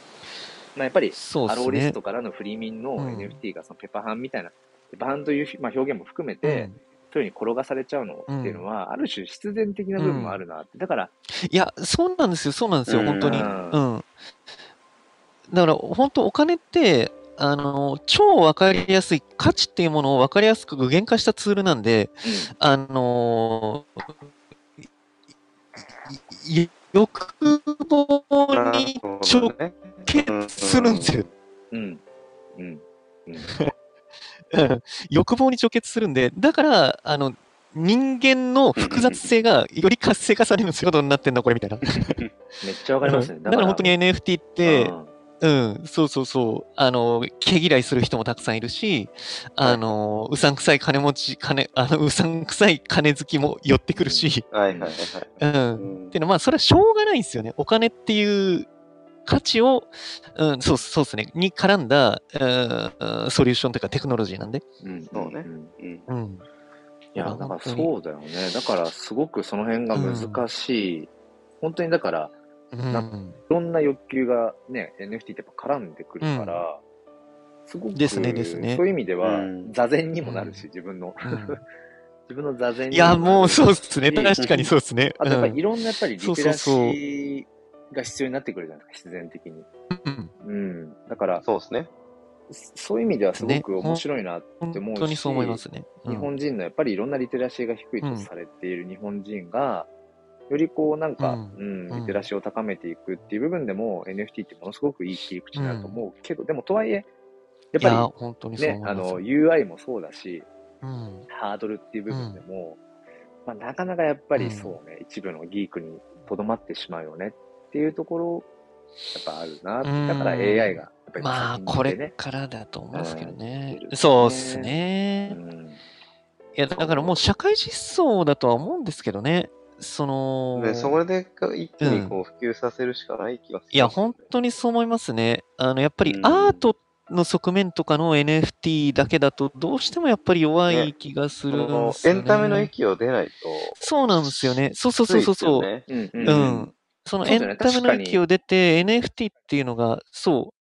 まあ、やっぱりアローリスト。からのフリーミンのうん。NFT がそのペパハンみたいな、ペパハンという、まあ、表現も含めて、そういうふうに転がされちゃうのっていうのは、ある種必然的な部分もあるなって。だから、いや、そうなんですよ、そうなんですよ、うん。本当に。ううん。ん。だから、本当、お金って、あの、超わかりやすい、価値っていうものをわかりやすく具現化したツールなんで、あの、い欲望に直結するんですよ。うん。うん。うん。欲望に直結するん。で、だから、あの、人間の複雑性がより活性化されるん。ですよ、どうなってん。のこれみたいな。めっちゃわかりますね。だから本当に NFT って、うん。うん、そうそうそう、あの、毛嫌いする人もたくさんいるし、あの、うさんくさい金持ち、金、あの、うさんくさい金好きも寄ってくるし、はいはいはいはい。うん。うんっていうのは、まあ、それはしょうがないんですよね。お金っていう価値を、うん、そうそうですね、に絡んだ、うん、ソリューションというかテクノロジーなんで。うんそうねんうんうん。いや、だからそうだよね。だからすごくその辺が難しい。本当にだから、うんないろんな欲求がね、NFT ってやっぱ絡んでくるから、すごく、ですねですねそういう意味ではうん座禅にもなるし、うん自分の。うん <laughs> 自分の座禅いや、もうそうう。っすね。確かにそうっすね。あとやっぱいろんなやっぱりリテラシーが必要になってくるじゃないですか、必然的に。うんうん。だから、そうですね。そういう意味ではすごく面白いなって本思うし、当にそう思いますね。うん日本人のやっぱりいろんなリテラシーが低いとされている日本人が、よりこうなんか、ううんうんリテラシーを高めていくっていう部分でも NFT ってものすごくいい切り口になると思うけど、でもとはいえ、やっぱ本当にりね、そう思います。あの、UI もそうだし、うん。ハードルっていう部分でも、まあ、なかなかやっぱうんりそうね、一部のギークにとどまってしまうよねっていうところ、やっぱあるな。うんだから AI が、やっぱりまあ、先これ。からだと思うんですけどうんねそうっすうね。んいや、だからもう社会実装だとは思うんですけどね。その、で、それで一気にこう普及させるしかない気がする。いや、本当にそう思いますね。あの、やっぱりうんアートの側面とかの NFT だけだと、どうしてもやっぱり弱い気がすそるんのですよね。エンタメの域を出ないと。そうなんですよね。そうそうそうそう。ね。うんうんううんん。そのエンタメの域を出て NFT っていうのが、そう、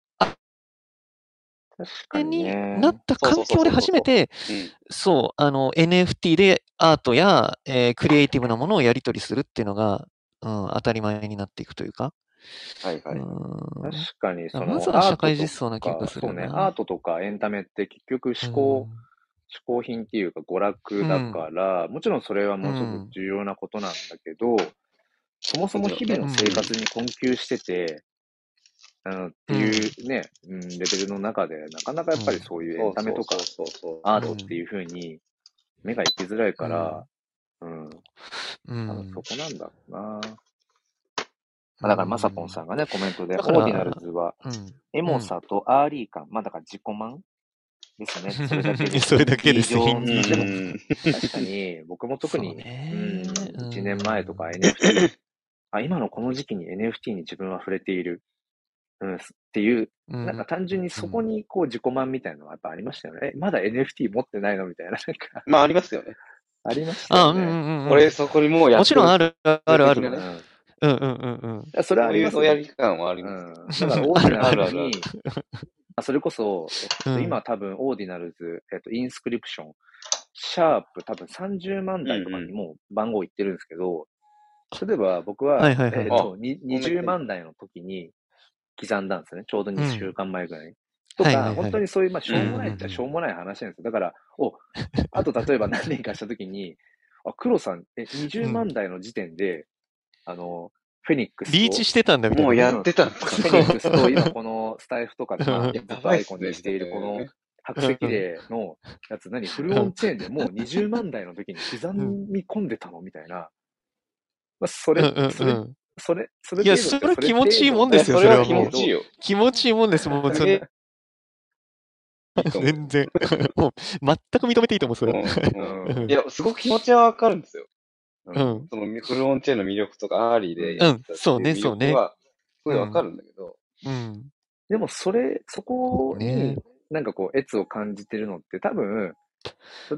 確かに。なった環境で初めて、うん。そう、あの、NFT でアートや、えークリエイティブなものをやり取りするっていうのが、うん、当たり前になっていくというか。はいはい。うん確かに、その、まずは社会実装な気がするなそうね、アートとかエンタメって結局思考、嗜好品っていうか娯楽だから、もちろんそれはもうすごく重要なことなんだけど、そもそも日々の生活に困窮してて、っていうね、うん、レベルの中で、なかなかやっぱりそういうエンタメとかそうそうそうアートっていう風に目が行きづらいから、うん、う多分ん。そこなんだろうな。まあだから、まさぽんさんがね、コメントで、オーディナルズは、うん。エモさと early 感、まあだから自己満ですね。<laughs> それだけで。<laughs> それだけです。よ非常うんに。でもうん。確かに、僕も特に、ん1年前とか NFT、あ、今のこの時期に NFT に自分は触れている、うん、っていう、うんなんか単純にそこにこう自己満みたいなのはやっぱありましたよね。え、まだ NFT 持ってないのみたいな、なんか、まあ、ありますよね。ありましたあ、よね。うんうんうん。俺、そこにもうやってもちろんある、あるある。うんうんうんうんそれはありますよそういう親義感はありうます。ん。だから、オーディナ <laughs> あるあるルズに、あそれこそ、えっと、うん今多分、オーディナルズ、えっと、インスクリプション、シャープ多分30万台とかにもう番号いってるんですけど、例えば僕は、はいはいはいえっと、に20万台の時に刻んだんですよね。ちょうど2週間前ぐらいに。とか、はいはいはい本当にそういう、まあ、しょうもないっうんうんうんちゃしょうもない話なんですよ。だから、お、<laughs> あと例えば何年かした時に、あ、黒さん、え、20万台の時点で、あの、フェニックスと。リーチしてたんだみたいな。もうやってたんですか？フェニックスと、今このスタイフとかで、まあ、アイコンにしているこの白石霊のやつ、何フルオンチェーンでもう20万台の時に刻み込んでたのみたいな。まあ、それうんうん、それう、ん。それ、それいやそれは気持ちいいもんですよそれは気持ちいいよ。気持ちいいもんです、もう。それ全然。<laughs> もう、全く認めていいと思う、それ。うんうんうんいや、すごく気持ちはわかるんですよ。うん。そのフルオンチェーンの魅力とか、アーリーでそうねそうねすごいわかるんだけど、うん。でもそれ、そこねに、なんかこう、悦を感じてるのって多分、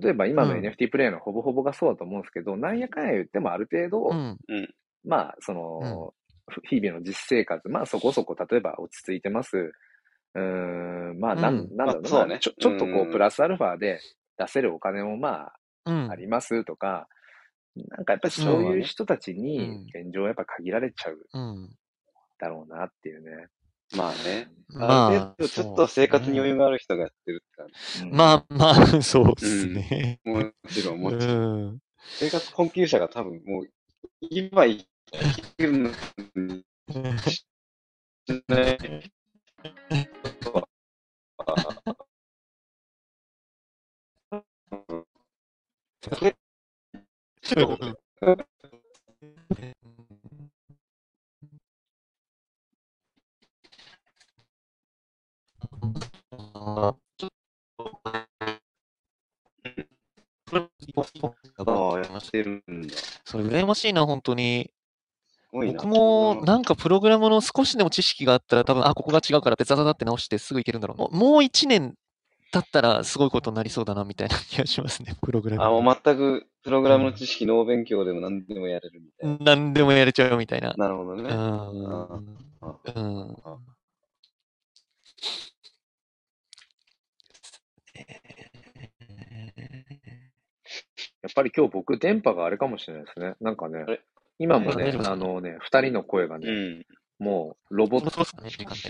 例えば今のうん NFT プレイヤーのほぼほぼがそうだと思うんですけど、なんやかんや言ってもある程度、うん。まあ、その、日々の実生活、まあそこそこ、例えば落ち着いてます。うーん、まあ、なん、うんなんだろうな、まあそうねちょ、ちょっとこうプラスアルファで出せるお金もまうんあ、ありますとか、なんかやっぱりそういう人たちうんに、現状やっぱ限られちゃううん。だろうなっていうね。まあね。まあある程度ちょっと生活に余裕がある人がやってるって感じ。うんまあまあ、そうですね。もちろん、うもちろん。ん。生活困窮者が多分もう、今生ああ、やってるんだ。それ羨ましいな、本当に。僕もなんかプログラムの少しでも知識があったら多分、あ、ここが違うからってザザザって直してすぐいけるんだろう。もうもう1年経ったらすごいことになりそうだなみたいな気がしますね、プログラム。あ、もう全くプログラムの知識、ノー勉強でも何でもやれるみたいな。何でもやれちゃうみたいな。なるほどね。うん。あうん。やっぱり今日僕電波があれかもしれないですね。なん。かね今もねあのね、二人の声がね、うん。もうロボット、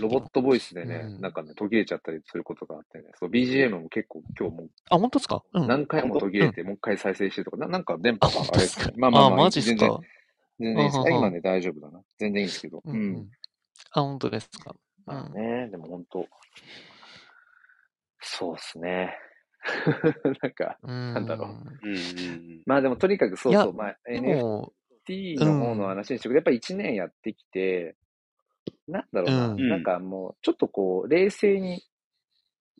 ロボットボイスでね、うんなんかね、途切れちゃったりすることがあってね、そう、BGM も結構今日もあ、本当ですか？うん。何回も途切れて、もう一回再生してとか、ななんか電波あ、があれ。まあまああ、まあ、全然か？全然いいです。あはは今ね、大丈夫だな。全然いいんですけど。うんうん。あ、本当ですか？うん。まあね、でも本当、そうっすね。<laughs> なんか、なんだろうまあでもとにかくそうそう、まあでも、T の方の話にしてくれ、やっぱり1年やってきて、なんだろうな、うんなんかもう、ちょっとこう、冷静に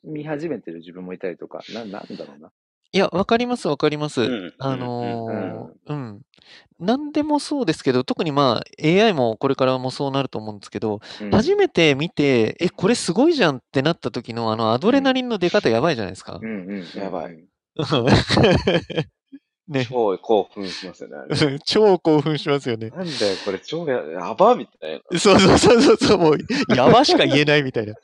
見始めてる自分もいたりとか、な、なんだろうな。いや、わかります、わかります。うんあうんのーうん。なんでもそうですけど、特にまあ AI もこれからもそうなると思うんですけど、うん初めて見て、え、これすごいじゃんってなった時のあのアドレナリンの出方やばいじゃないですかう。んうんうん。やばい。<laughs> ね。超興奮しますよね。<laughs> 超興奮しますよね。なんだよ、これ超ややばみたいな。そうそうそうそうそう、もう、やばしか言えないみたいな。<laughs>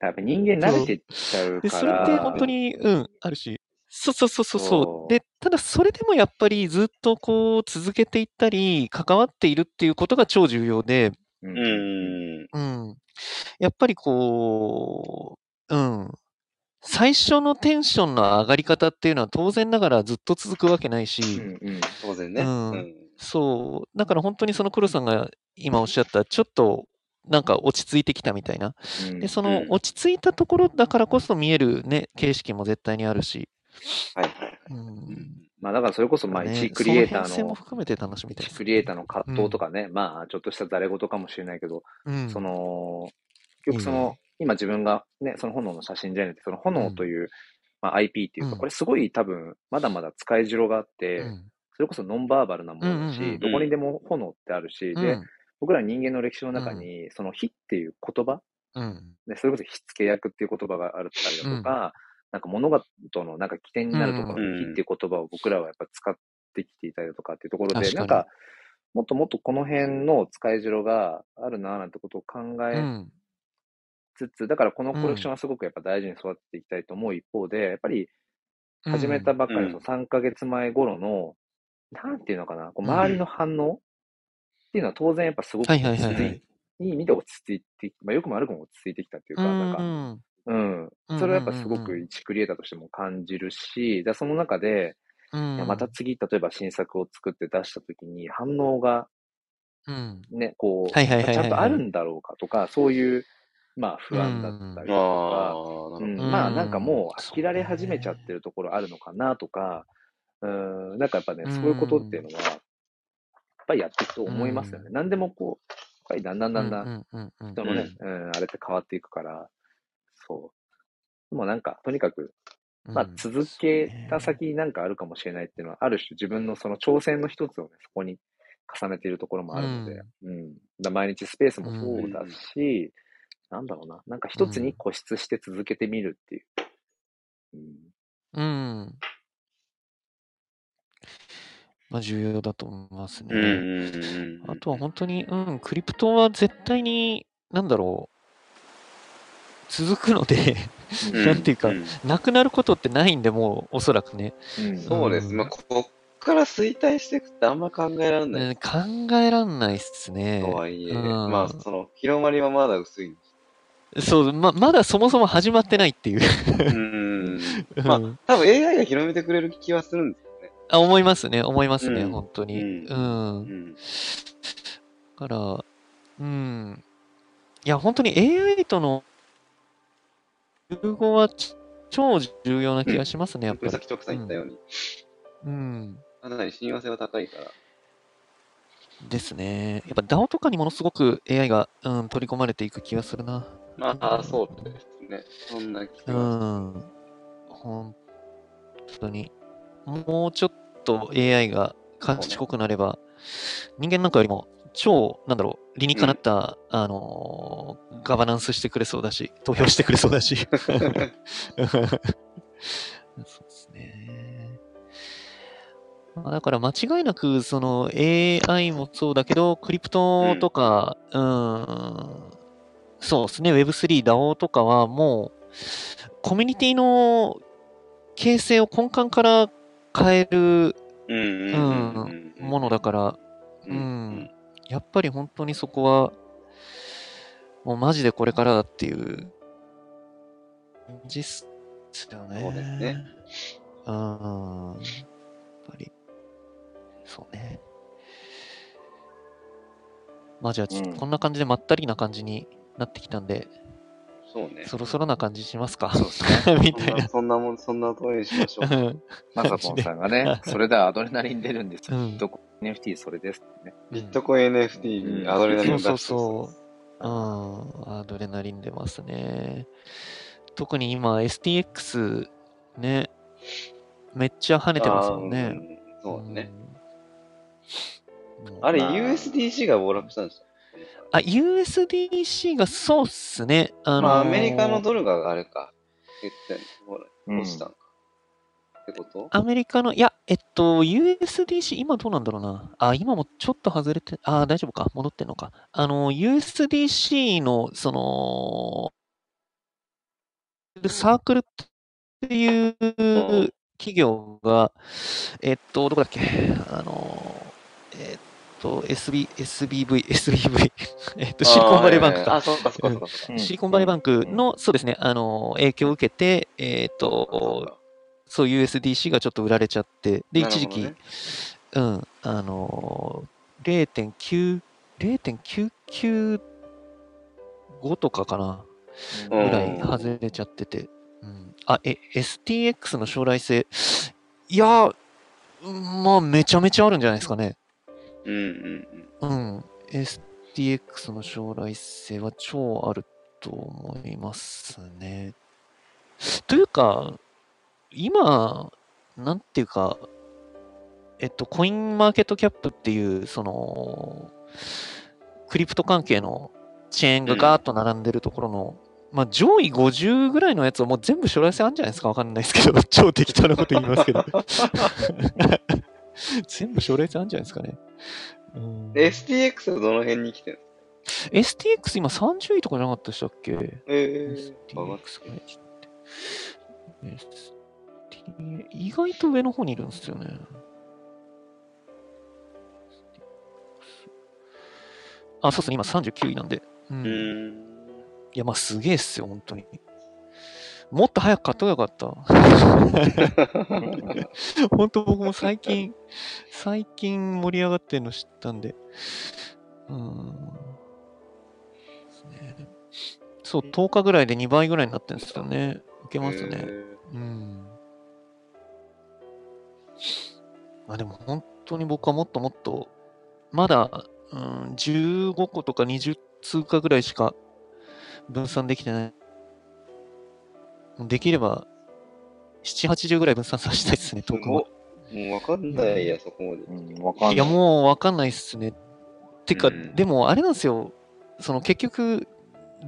やっぱ人間慣れてっちゃうで、から。それって本当に、うん、あるし。そうそうそうそうそそうう。で、ただそれでもやっぱりずっとこう続けていったり、関わっているっていうことが超重要で、う。うんん。うん。やっぱりこう、うん。最初のテンションの上がり方っていうのは当然ながらずっと続くわけないし、うんうん。当然ね。うんうんそう、だから本当にその黒さんが今おっしゃった、ちょっとなんか落ち着いてきたみたいな。うんで、そのうん落ち着いたところだからこそ見えるね、形式も絶対にあるし。はいはい。うん。まあだからそれこそ、まあね一クリエイターの、含めて楽しみたいです。一クリエイターの葛藤とかね、まあちょっとしたざれ言かもしれないけど、うん、その、結局その、今自分がね、その炎の写真じゃなくて、その炎という、まあ、IP っていうか、うん。これすごい多分、まだまだ使いろがあって、うん。それこそノンバーバルなものだし、うんうんうんどこにでも炎ってあるし、でうん、僕ら人間の歴史の中に、その火っていう言葉、うん。ね、それこそ火付け役っていう言葉があるったりだとか、なんか物事のなんか起点になるところうんの火っていう言葉を僕らはやっぱ使ってきていたりだとかっていうところで、なんか、もっともっとこの辺の使いろがあるなぁなんてことを考えうん。つつ、だからこのコレクションはすごくやっぱ大事に育てていきたいと思う一方で、やっぱり始めたばっかりうん。のその3ヶ月前頃の、なんていうのかな、こう周りの反応っていうのは当然やっぱすごくはい落ち着いて、はい。はい。意味で落ち着いて、まあよくも悪くも落ち着いてきたっていうか、なんか、うん。それはやっぱすごく一クリエイターとしても感じるし、でその中で、うん。いやまた次、例えば新作を作って出したときに反応がうん。ね、こう、はいはいはいはいはい。ちゃんとあるんだろうかとか、そういう、まあ不安だったりとか。うん。うん。まあなんかもう飽きられ始めちゃってるところあるのかなとか、うん、なんかやっぱね、うんそういうことっていうのは、やっぱりやっていくと思いますよね。う何でもこう、やっぱりだんだんだんだんうんうんうん人のね、うん、あれって変わっていくから、そう。でもなんか、とにかく、うん。まあ続けた先になんかあるかもしれないっていうのは、ある種自分のその挑戦の一つをね、そこに重ねているところもあるので、うん。だ毎日スペースもそうだし、なんだろうな、なんか一つに固執して続けてみるっていう。うんうん。まあ重要だと思いますね。うんうんうんうん。あとは本当に、うん、クリプトは絶対に、なんだろう、続くので、うんなんていうかんなくなることってないんで、もう、おそらくね。うんそうです。まあ、ここから衰退していくってあんま考えられない。うん考えらんないっすね。とはいえ、うんまあ、その、広まりはまだ薄い。そう、ま、まだそもそも始まってないっていう。うん。<laughs> まあうん多分 AI が広めてくれる気はするんですよね。あ思いますね、思いますね、うん本当に。うんうん。うん。だから、うん。いや、本当に AI との融合はち超重要な気がしますね、やっぱりさっ。き徳さん言ったように。うん。かなり親和性は高いから。ですね。やっぱ DAO とかにものすごく AI が、うん、取り込まれていく気がするな。まあ、そうですね。そんな気うがん。本当に。もうちょっと AI が賢くなれば、人間なんかよりも超、なんだろう、理にかなった、あのーガバナンスしてくれそうだし、投票してくれそうだし。<laughs> そうですね。まあ、だから間違いなく、その AI もそうだけど、クリプトとか、うん、そうですね、Web3、DAO とかはもう、コミュニティの形成を根幹から変えるうんものだから、ううんやっぱり本当にそこは、もうマジでこれからだっていう感じっすよね。そうですね。うん。やっぱり、そうね。まあじゃあ、こんな感じでまったりな感じになってきたんで、そうね。そろそろな感じしますか？そうですね。<laughs> みたいな。そんなもん、そんな通りにしましょう。うんマサトンさんがね、それでアドレナリン出るんですよ。うんどこ NFT それですね。ビットコイン NFT にアドレナリンを出してそうそううん、アドレナリン出ますね。特に今、STX ね、めっちゃ跳ねてますもんね。そうね。うん。あれ、まあ USDC が暴落したんですよ。あ、USDC がそうっすね。あのーまあ、アメリカのドルがあれか。減ってんの落ちたんか。ってこと？アメリカの、いや、えっと、USDC、今どうなんだろうな。あ、今もちょっと外れて、あ、大丈夫か。戻ってんのか。あの、USDC の、その、サークルっていう企業が、えっと、どこだっけ？あの、と、SB、SBV、SBV、<laughs> えっと、シリコンバレーバンクか。シリコンバレーバンクの、そうですね、あの、影響を受けて、えっと、そう USDC がちょっと売られちゃって、で、一時期、なるうん、あのー、0.9、0.995とかかな、ぐうん。らい外れちゃってて、うん、あ、え、STX の将来性、いや、うんまあ、めちゃめちゃあるんじゃないですかね。うんうんうん。うん、STX の将来性は超あると思いますね。というか、今、なんていうか、えっと、コインマーケットキャップっていう、その、クリプト関係のチェーンがガーッと並んでるところの、まあ、上位50ぐらいのやつはもう全部将来性あるんじゃないですかわかんないですけど、<laughs> 超適当なこと言いますけど。<laughs> 全部将来性あるんじゃないですかね。うんで STX はどの辺に来てる STX 今30位とかじゃなかったでしたっけ？え ?STX ー、上がっこれちょっと待って ST 意外と上の方にいるんですよね。あ、そうですね、今39位なんで。うん。いうーん。や、まあすげえっすよ、本当に。もっと早く買っとけばよかった。<laughs> 本当僕も最近、最近盛り上がってるの知ったんで。うーん。そう、10日ぐらいで2倍ぐらいになってるんですよね。受けますね。えうん。まあでも本当に僕はもっともっと、まだ、うん、15個とか20通貨ぐらいしか分散できてない。できれば、7、80ぐらい分散させたいですね、ー、トークンは。もうわかんないや、そこまで。うん、わかんない。いや、もうわかんないっすね。てか、うんでもあれなんですよ。その結局、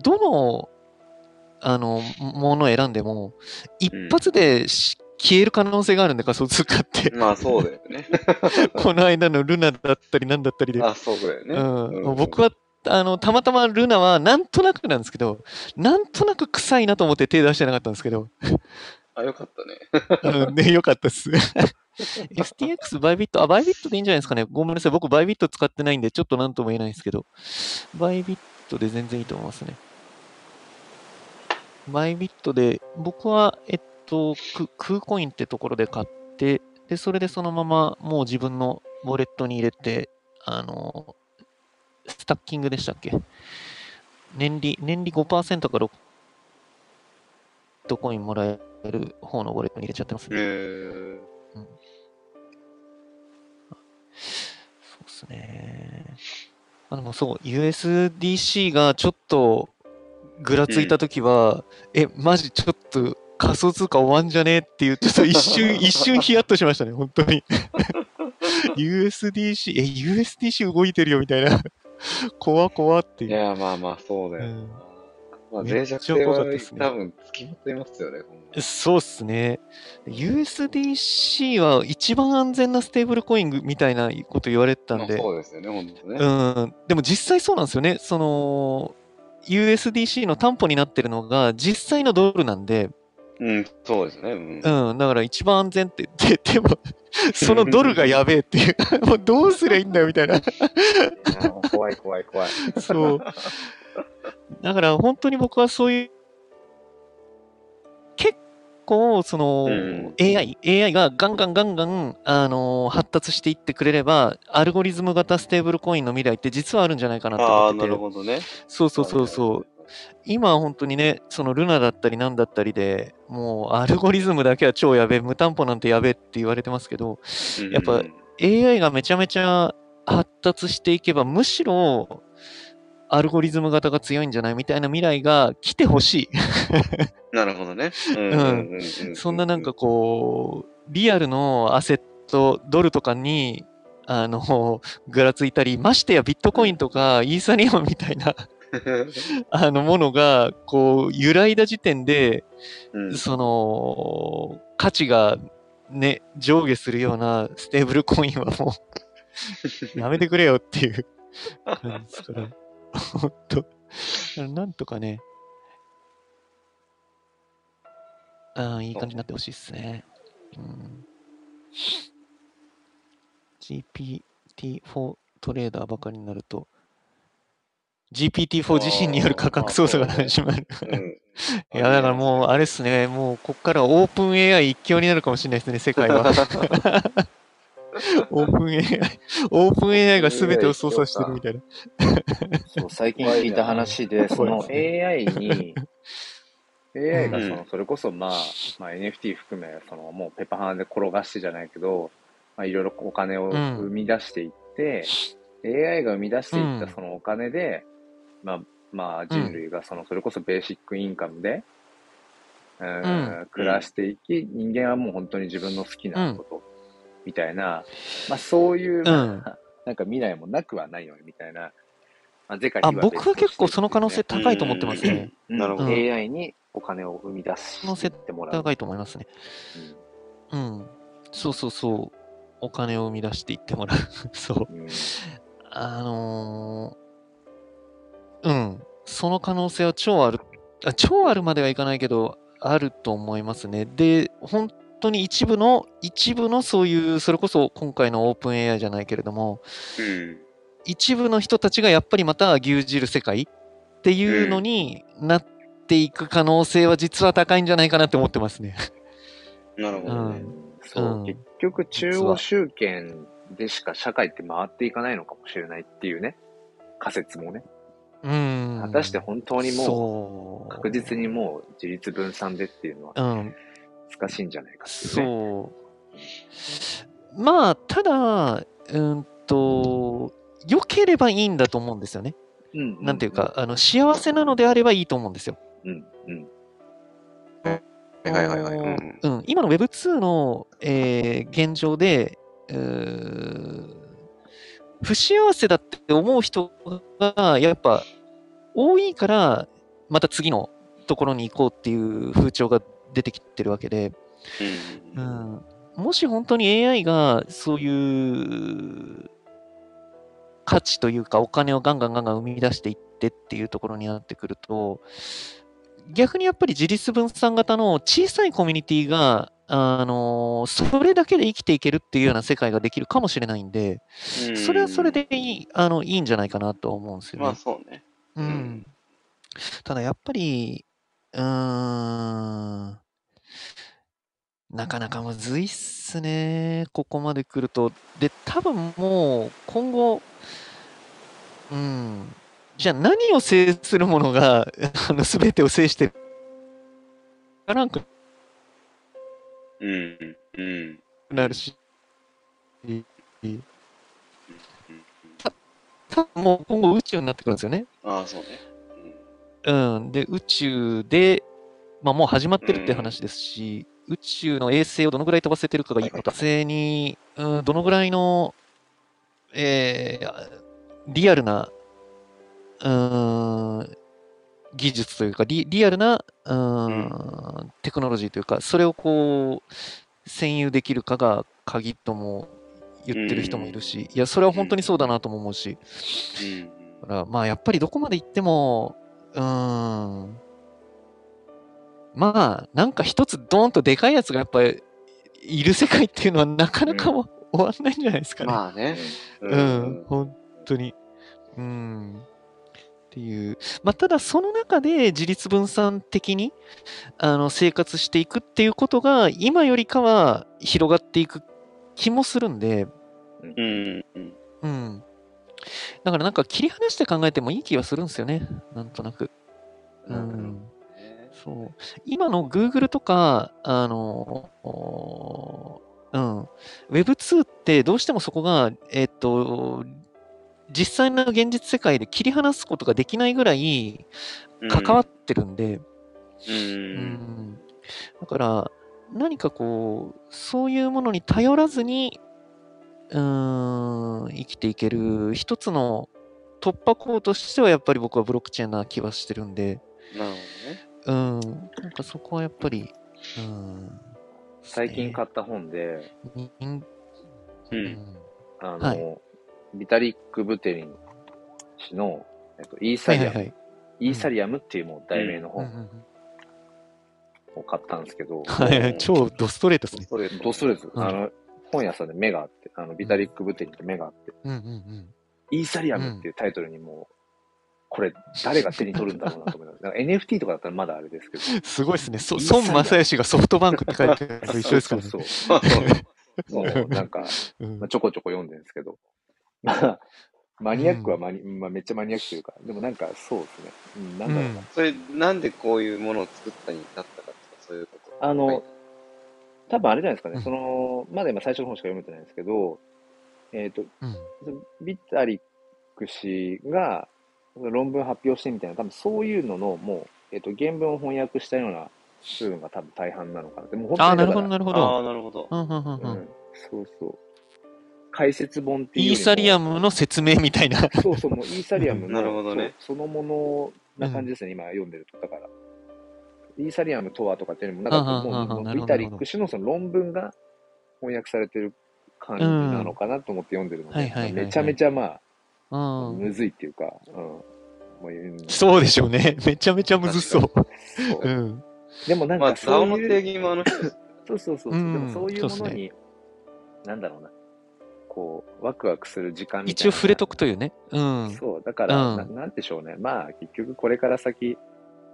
どの、あの、ものを選んでも、一発でし消える可能性があるんで、仮想通貨って。まあ、そうだよね。<laughs> この間のルナだったりなんだったりで。あ、そうだよね。うん、僕は、あの、たまたまルナはなんとなくなんですけど、なんとなく臭いなと思って手出してなかったんですけど、あ、よかったね。うん、ね、よかったっす。<laughs> STX、バイビット、あ、バイビットでいいんじゃないですかね。ごめんなさい。僕、バイビット使ってないんで、ちょっとなんとも言えないんですけど、バイビットで全然いいと思いますね。バイビットで、僕は、えっと、ククーコインってところで買って、で、それでそのままもう自分のウォレットに入れて、あの、スタッキングでしたっけ？年利、年利5%から6ビットコインもらえる方のウォレットに入れちゃってますえね。ー、ですね。あでもそう、USDC がちょっとぐらついたときは、え、マジちょっと仮想通貨終わんじゃね？っていう、ちょっと一瞬、<laughs> 一瞬ヒヤッとしましたね、本当に。<laughs> USDC、え、USDC 動いてるよみたいな。<laughs> 怖怖っていう。いや、まあまあ、そうだよな。うんまあ、脆弱性はね多分つきまっていますよね、そうっすね。USDC は一番安全なステーブルコインみたいなこと言われてたんまあで、そうですよね、本当ね。うん、でも実際そうなんですよね。その、USDC の担保になってるのが実際のドルなんで、うん、そうですね。うん。うん、だから一番安全って、で、でも、<laughs> そのドルがやべえっていう、<laughs> もうどうすりゃいいんだよみたいな。怖い怖い怖い。そう。だから本当に僕はそういう、結構、その、うん AI、AI がガンガンガンガン、あのー発達していってくれれば、アルゴリズム型ステーブルコインの未来って実はあるんじゃないかなってああ、思ってて。なるほどね。そうそうそうそう。今は本当にね、そのルナだったりなんだったりで、もうアルゴリズムだけは超やべえ、無担保なんてやべえって言われてますけど、うんやっぱ AI がめちゃめちゃ発達していけば、むしろアルゴリズム型が強いんじゃないみたいな未来が来てほしい。<laughs> なるほどね。そんななんかこう、リアルのアセット、ドルとかに、あの、ぐらついたり、ましてやビットコインとかイーサリアムみたいな、<laughs> あのものが、こう、揺らいだ時点で、うん。その、価値がね、上下するようなステーブルコインはもう、<laughs> やめてくれよっていう感じですから、本当なんとかね、ああ、いい感じになってほしいですね。うん、GPT-4 トレーダーばかりになると、GPT-4 自身による価格操作が始まる。うん。いや、だからもう、あれっすね、もう、こっからオープン AI 一強になるかもしれないですね、世界は。<laughs> オープン AI、オープン AI が全てを操作してるみたいな。そう最近聞いた話で、その AI に、AI がその、それこそまあ、まあ NFT 含め、そのもうペッパーハンで転がしてじゃないけど、まあいろいろお金をうん。生み出していって、AI が生み出していっうん。たそのお金で、まあ、まあ人類がその、それこそベーシックインカムで、うんうん暮らしていき、人間はもう本当に自分の好きなこと、みたいな、まあそういう、まあなんか未来もなくはないよね、みたいな。まあ、は僕は結構その可能性高いと思ってますね。うんなるほど AI にお金を生み出してもらう。高いと思いますね。うん。そうそうそう。お金を生み出していってもらう。<laughs> そう。あのーうん。その可能性は超ある。あ超あるまではいかないけど、あると思いますね。で、本当に一部の、一部のそういう、それこそ今回のオープン AI じゃないけれども、うん一部の人たちがやっぱりまた牛耳る世界っていうのになっていく可能性は実は高いんじゃないかなって思ってますね。なるほどね。そう、うん結局中央集権でしか社会って回っていかないのかもしれないっていうね、仮説もね。うん。果たして本当にもそう確実にもう自立分散でっていうのはうん。難しいんじゃないかっていうね。そう。まあ、ただ、うんと、良ければいいんだと思うんですよね。うんなんていうか、あの、幸せなのであればいいと思うんですよ。うん、うん、はいはいはいはい。うんうん、今の Web2 の、えー現状で、うー不幸せだって思う人がやっぱ多いから、また次のところに行こうっていう風潮が出てきてるわけで、ううん。ん、もし本当に AI がそういう価値というかお金をガンガンガンガン生み出していってっていうところになってくると、逆にやっぱり自立分散型の小さいコミュニティが、あのそれだけで生きていけるっていうような世界ができるかもしれないんで、それはそれでいいあのいいんじゃないかなと思うんですよね。まあそうね。うんん。ただやっぱり、うーん、なかなかむずいっすね。ここまで来ると。で、多分もう今後、うん、じゃあ何を制するものが、あの、全てを制してる？かなんかうん。うん。なるし、多分もう今後宇宙になってくるんですよね。ああ、そうね。うん。で、宇宙で、まあもう始まってるって話ですし、宇宙の衛星をどのぐらい飛ばせてるかがいいのか、火星に、うん、どのぐらいの、えー、リアルな、うーん、技術というか、リリアルな、うーん、テクノロジーというか、それをこう、占有できるかが鍵とも言ってる人もいるし、いや、それは本当にそうだなとも思うし、うん。だから、まあ、やっぱりどこまで行っても、うーん、まあ、なんか一つドーンとでかいやつがやっぱりいる世界っていうのはなかなかも終わんないんじゃないですかね。まあね。うん、本当に。うん。っていう。まあ、ただその中で自立分散的にあの生活していくっていうことが今よりかは広がっていく気もするんで、うん。うん。うん。だからなんか切り離して考えてもいい気がするんですよね。なんとなく。うん。そう。今の Google とか、あの、おうん。Web2 ってどうしてもそこが、えっと、実際の現実世界で切り離すことができないぐらい関わってるんで、う。うん。んだから、何かこう、そういうものに頼らずに、うーん、生きていける一つの突破口としては、やっぱり僕はブロックチェーンな気はしてるんで、なるほうん、なんかそこはやっぱり、うん、最近買った本で、にん。どね。ううん。ん、あの、はいビタリック・ブテリン氏の、えっと、イーサリアム、はいはいはい。イーサリアムっていうもう題名のうんう本んを買ったんですけど、超ドストレートですね。ドストレート、うんあの、本屋さんで目があって、あの、ビタリック・ブテリンって目があって、うんうんイーサリアムっていうタイトルにもう、これ、誰が手に取るんだろうなと思います。なんか NFT とかだったらまだあれですけど。うん。すごいですね。そ孫正義がソフトバンクって書いてあるのと一緒ですからね。そうそうそうそう。なんか、<laughs> うんまあ、ちょこちょこ読んでるんですけど、まあ、マニアックはマニ、まあ、めっちゃマニアックというか、でもなんかそうですね。うん、なんだろうな。うんそれ、なんでこういうものを作ったに至ったかとか、そういうこと？あのはい多分あれじゃないですかね、うんその、まだ今最初の本しか読めてないんですけど、えっ、と、うんビタリック氏が論文発表してみたいな、多分そういうのの、もう、えっ、と、原文を翻訳したような部分が多分大半なのかな。でも本ああ、なるほど、なるほあど。あ、なるほど。うんうんうんううんん、そうそう。解説本っていうイーサリアムの説明みたいな。そうそう、もうイーサリアムのなるほどねそのものな感じですね、今読んでると。だから、イーサリアムとはとかっていうのも、なんかもうもうビタリック氏のその論文が翻訳されてる感じなのかなと思って読んでるので、めちゃめちゃまうあ、ん。むずいっていうか、うん。そうでしょうね。めちゃめちゃむずそう。そううん。でもなんまあ、かそういう、定義もあの。そうそうそう、うんでもそういうものに、なんだろうな、こう、ワクワクする時間みたいな。一応触れとくというね。うん。そう、だから、うん。ななんでしょうね。まあ、結局これから先、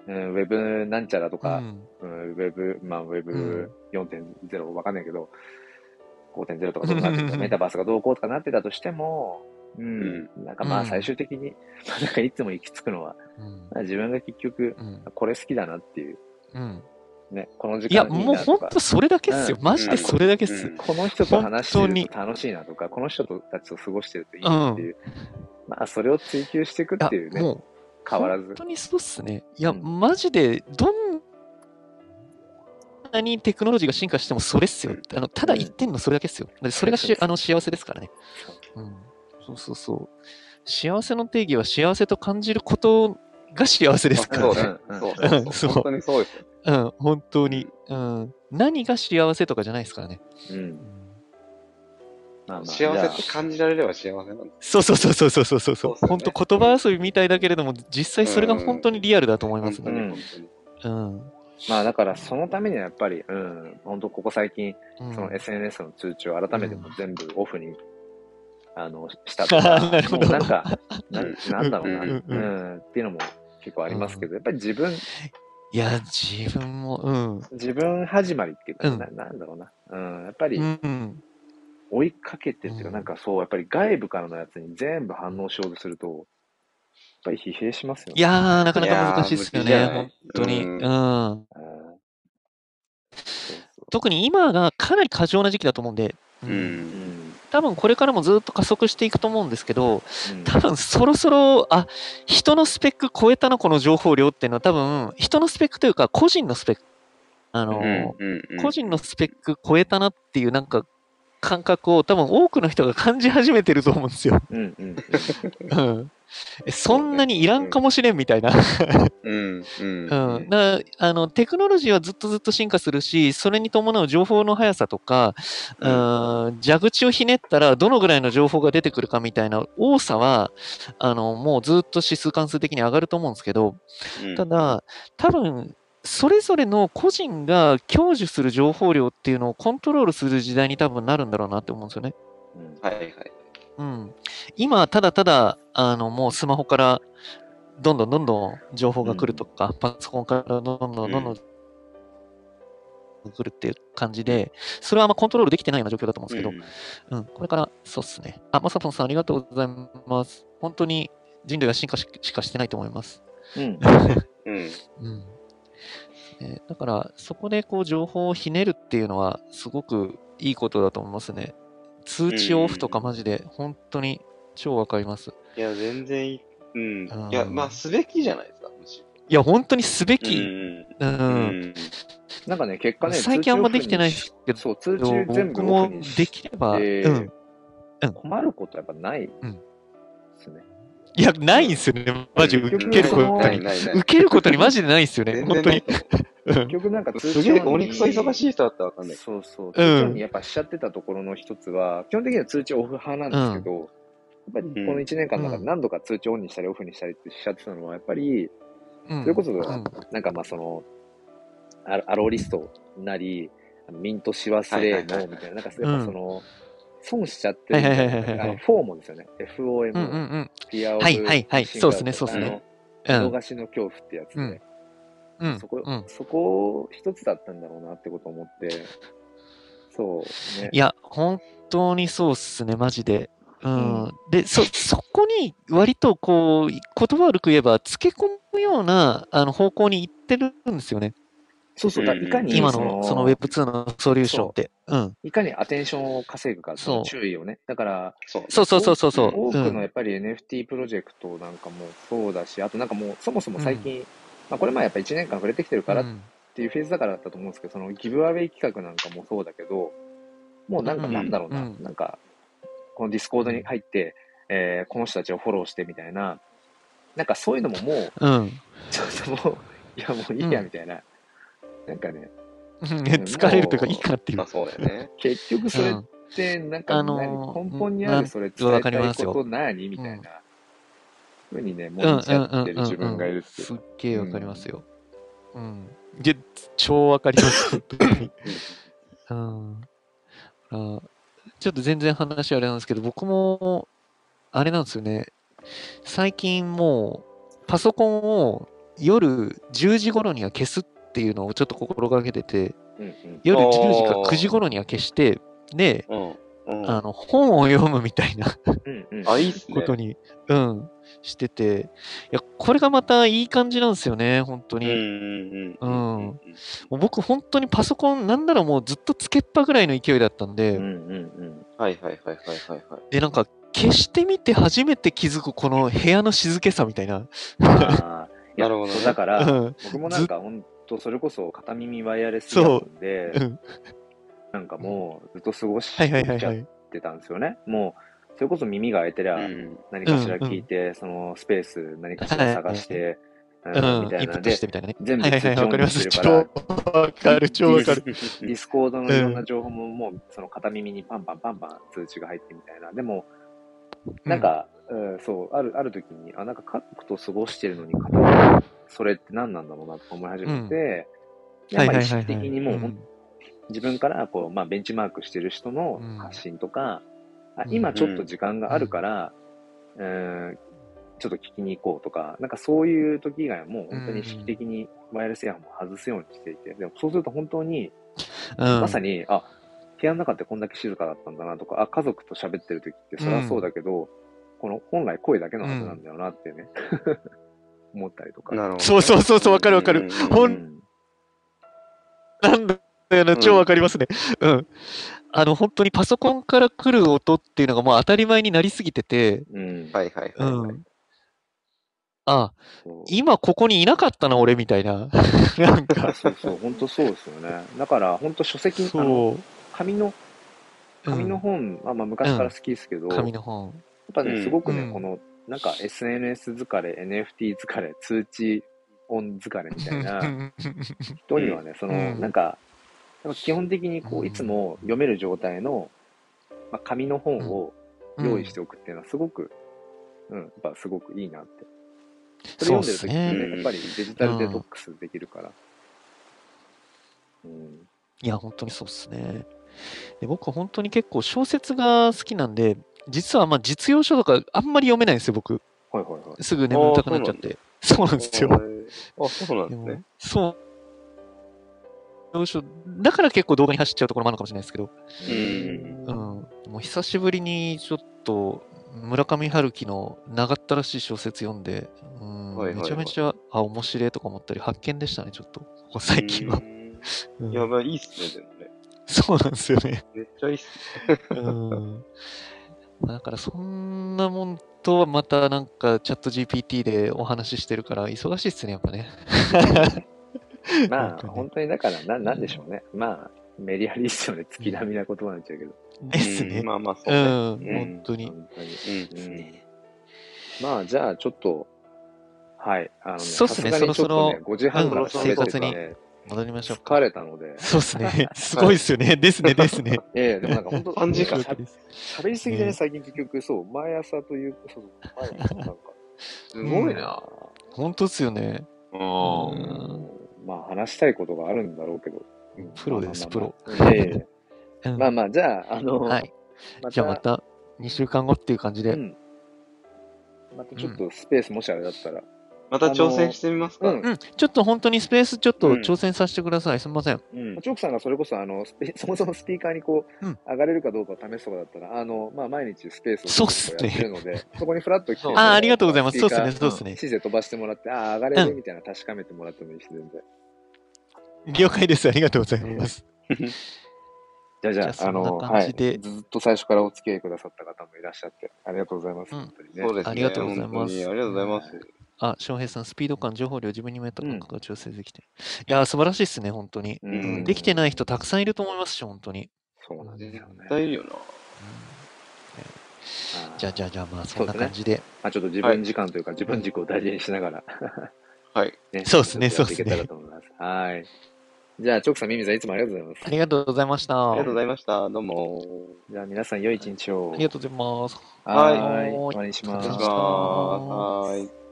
うん、ウェブなんちゃらとか、うん。うん、ウェブ、まあ、ウェうん。ブ4.0わかんないけど、5.0とかどうなってメタバースがどうこうとかなってたとしても、うん、なんかまあうん。最終的に、ま <laughs> あなんかいつも行き着くのは、自分が結局、うん。これ好きだなっていう、うんね、この時いや、間いいもう本当それだけっすよ。うんマジでそれだけっす。うんこの人と話してと楽しいなとか、この人たちと過ごしてるといいなっていう、まあそれを追求していくっていうね、もう、変わらず本。当にそうっすね。いや、うんマジで、どんなにテクノロジーが進化してもそれっすよ。あのただ言ってんのそれだけっすよ。でそれがしあの幸せですからね。うん。そうそうそう。幸せの定義は幸せと感じることが幸せですからね。そうねうん。<laughs> そうそうそう本当にそうですよ。うん、本当に。うん。何が幸せとかじゃないですからね。う。うんんまあまあ幸せって感じられれば幸せなんだ。そうそうそうそうそうそうそう。本当言葉遊びみたいだけれども、実際それが本当にリアルだと思いますね。本当にうん本当に。うん。まあだからそのためにはやっぱり、うん、本当ここ最近、うんその SNS の通知を改めても全部オフに、あの、したとか、<laughs> なんか、なうんなんだろうな、ううんうんん、っていうのも結構ありますけど、やっぱり自分、いや、自分も、うん。自分始まりっていうか、うんななんだろうな、うん、やっぱりうん。追いかけてっていうか、うんなんかそう、やっぱり外部からのやつに全部反応しようとすると、やっぱり疲弊しますよね。いやー、なかなか難しいですよね。本当に。うんうん。特に今がかなり過剰な時期だと思うんで、う。うんん多分これからもずっと加速していくと思うんですけど、うん多分そろそろ、あ、人のスペック超えたな、この情報量っていうのは多分、人のスペックというか、個人のスペック。あの、個人のスペック超えたなっていうなんか感覚を多分多くの人が感じ始めてると思うんですよ。うんうんうん。<laughs> えそんなにいらんかもしれんみたいな。うんうんうん。だからあの、テクノロジーはずっとずっと進化するし、それに伴う情報の速さとか、うん、蛇口をひねったらどのぐらいの情報が出てくるかみたいな多さは、あの、もうずっと指数関数的に上がると思うんですけど、うんただ、多分、それぞれの個人が享受する情報量っていうのをコントロールする時代に多分なるんだろうなって思うんですよね。うんはいはい。うん。今、ただただ、あの、もうスマホからどんどんどんどん情報が来るとか、パソコンからどんどんどんどん来るっていう感じで、それはあんまコントロールできてないような状況だと思うんですけど、うん、これから、そうっすね。あ、まさとんさんありがとうございます。本当に人類は進化ししかしてないと思います。うん <laughs> うん。うん。ねだから、そこでこう情報をひねるっていうのは、すごくいいことだと思いますね。通知オフとかマジで、本当に超わかります。いや、全然いい。うんうん。いや、まあ、すべきじゃないですか、むしいや、本当にすべろ。き。うん。なんかね、結果ね、最近あんまできてないですけど、そう、通知全部僕もできれば、てうん。困ることやっぱないうんですね。いや、ないんですよね。マジ、受けることに。受けることにマジでないんですよね。全本当に結局なんかう通知すげえ、オンに鬼くそ忙しい人だったらわかんない。そうそう。にやっぱしちゃってたところの一つは、基本的には通知オフ派なんですけど、やっぱりこの1年間の中で何度か通知オンにしたりオフにしたりってしちゃってたのは、やっぱり、うん。それこそうん。なんかまあその、アローリストなり、あのミントし忘れはいはいはいのみたいな、なんかやっぱその、損しちゃってるあの、フォーモですよね。FOM、うんうんうん。Fear of はいはいはい。そうっすねそうっすね。あのうん。見逃しの恐怖ってやつで、うんうん。そこ、うん。そこ一つだったんだろうなってことを思って、そうね。いや、本当にそうっすね、マジで。うん。うんで、そ、そこに割とこう、言葉悪く言えば、つけ込むようなあの方向に行ってるんですよね。そうそう、だうんいかに今のその Web2 のソリューションって。うん。いかにアテンションを稼ぐか、その注意をね。だから、そう。そうそうそうそうそう。多くうんのやっぱり NFT プロジェクトなんかもそうだし、あとなんかもうそもそも最近、まあこれまあやっぱ1年間触れてきてるからっうん。ていうフェーズだからだったと思うんですけど、そのギブアウェイ企画なんかもそうだけど、もうなんかうん。なんだろうな、うん。なんか、このディスコードに入って、えーこの人たちをフォローしてみたいな、なんかそういうのももう、うん。ちょっともう、いやもういいやうん。みたいな、なんかね、<laughs> 疲れるというか、いいかなっていう。まあ。そうだよね。<laughs> 結局それうんって、なんかあの何、ー根本にあるそれ伝えわたいかりますよ。こと何みたいなふうにね、もうちゃってる自分がいるっていうすっげえわかりますよ。うん。で、超わかります、<laughs> 本当に。うん。あちょっと全然話あれなんですけど、僕も、あれなんですよね。最近もう、パソコンを夜10時頃には消すっていうのをちょっと心がけてて、うんうん夜10時かおー9時頃には消して、で、うん。うん。あの、本を読むみたいなうん。<laughs> ことに、うん、してて、いや、これがまたいい感じなんですよね、本当に。うんうんうん。うんうん。もう僕、本当にパソコン、なんならもうずっとつけっぱぐらいの勢いだったんで、うんうんうんはいはいはいはいはいはい。で、なんか、消してみて初めて気づくこの部屋の静けさみたいな。なるほど <laughs> だから、うん。僕もなんか本当それこそ片耳ワイヤレスイヤホンでうんなんかもうずっと過ごしはいはいはいちゃっはい。てたんですよね。もう、それこそ耳が開いてりゃうん。何かしら聞いて、そのスペース何かしら探して、ううんみん、たいな。のでインプットし、てみたいなね。全部はいはいはい、通知オンにしてるから。わかる、超わかる。<laughs> ディスコードのいろんな情報ももうその片耳にパンパンパンパン通知が入ってみたいな。でも、なんか、うんそう、ある、ある時に、あ、なんか家族と過ごしてるのに片耳、それって何なんだろうなと思い始めて、うん、はいやっぱ意はいはいはい。識的にもう、ん自分からこう、まあ、ベンチマークしてる人のうん。発信とか、あうん今ちょっと時間があるから、うん、ちょっと聞きに行こうとか、なんかそういう時以外はもう本当に意識的にワイヤレスイヤホンを外すようにしていて、でもそうすると本当に、うんまさに、あ、部屋の中ってこんだけ静かだったんだなとか、あ、家族と喋ってる時ってそりゃそうだけど、この本来声だけのはずなんだよなってね、<laughs> 思ったりとか。なるほど。そうそうそうそう、わかるわかる。うんほうんんなんだあ超わかりますね。うん。あの、本当にパソコンから来る音っていうのがもう当たり前になりすぎてて、うん。はいはいはい。はいうん。あ、今ここにいなかったな、俺みたいな。<laughs> なんか、そうそう、本当そうですよね。だから、本当書籍、あの。紙の、紙の本、まあまあ昔から好きですけど、やっ紙の本。ぱね、うんすごくね、うんこの、なんか SNS 疲れ、NFT 疲れ、通知音疲れみたいな人にはね、その、うんなんか、やっぱ基本的にこういつも読める状態の、まあ、紙の本を用意しておくっていうのはすごく、うん、やっぱすごくいいなって。それ読んでる時ってそうっすねね、やっぱりデジタルデトックスできるから。うん。いや、本当にそうっすね。で僕は本当に結構小説が好きなんで、実はまあ実用書とかあんまり読めないんですよ、僕。はいはいはい。すぐ眠たくなっちゃって。そうなんですよ。あ、そうなんでもですね。そう。だから結構動画に走っちゃうところもあるのかもしれないですけど、うん。うん。もう久しぶりにちょっと村上春樹の長ったらしい小説読ん。で、うん。はいはいはいめちゃめちゃ、あ、面白いとか思ったり発見でしたね、ちょっと。ここ最近はう。ん。うん。いや、まあいいっすね、でもね。そうなん。ですよね。めっちゃいいっすね。だからそん。なもん。とはまたなん。かチャット GPT でお話ししてるから忙しいっすね、やっぱね。<laughs> まあ、本当にだから、な、なんでしょうね。まあ、メリハリっすよね。月並みな言葉になっちゃうけど。ですねうん。まあまあ、そううね。本当に。本当に。まあ、じゃあ、ちょっと、はい。あのね、そうっすねさがにちょっとねそろ5時半から生活にね、戻りましょう疲か。れたので、そうですね。すごいですよね。<laughs> ですね、ですね。ええでもなんか本当、3時間しゃ喋りすぎでね、最近結局、そう、毎朝という、そう毎朝なんか、すごいな。本当っすよね。う。うんんまあ、話したいことがあるんだろうけど。うんプロですまあまあまあええ <laughs> うんまあまあ、じゃあ、あの、はい。まじゃあまた2週間後っていう感じで。うん。またちょっとスペースもしあれだったら、また挑戦してみますか？うんうん。ちょっと本当にスペースちょっとうん挑戦させてください。すみません。うん。チョークさんがそれこそ、あの、スピ <laughs> そもそもスピーカーにこう、うん上がれるかどうかを試すとかだったら、あの、まあ、毎日スペースをそうっすねやってるので、<laughs> そこにフラッと来て、ああ、ありがとうございます。そうですね、そうですね指。示で飛ばしてもらって、ああ、上がれるうんみたいな確かめてもらってもいいし、全然。了解です。ありがとうございます。<laughs> じゃあ、じゃあ、ああの、そんなはい。感じでずっと最初からお付き合いくださった方もいらっしゃって、ありがとうございます。うん本当にね。そうですね。ありがとうございます本当にありがとうございます。あ、翔平さん、スピード感、情報量、自分に見えた感覚が調整できてる。いやー、素晴らしいですね、本当に。うんできてない人たくさんいると思いますし、本当に。そうなんですよね。絶対いるよな。じゃあ、じゃあ、じゃあ、まあ、そんそうですねな感じで。まあ、ちょっと自分時間というか、自分軸を大事にしながら、はい。ね、そうっすねずっとやっていけたらと思います。はい。じゃあ、チョークさん、ミミさん、いつもありがとうございますあ。りがとうございました。あありがとうございました。どうも。じゃあ、皆さん、良い一日を。りがとうございます。はい。はい終わりにしますお願いし。ます。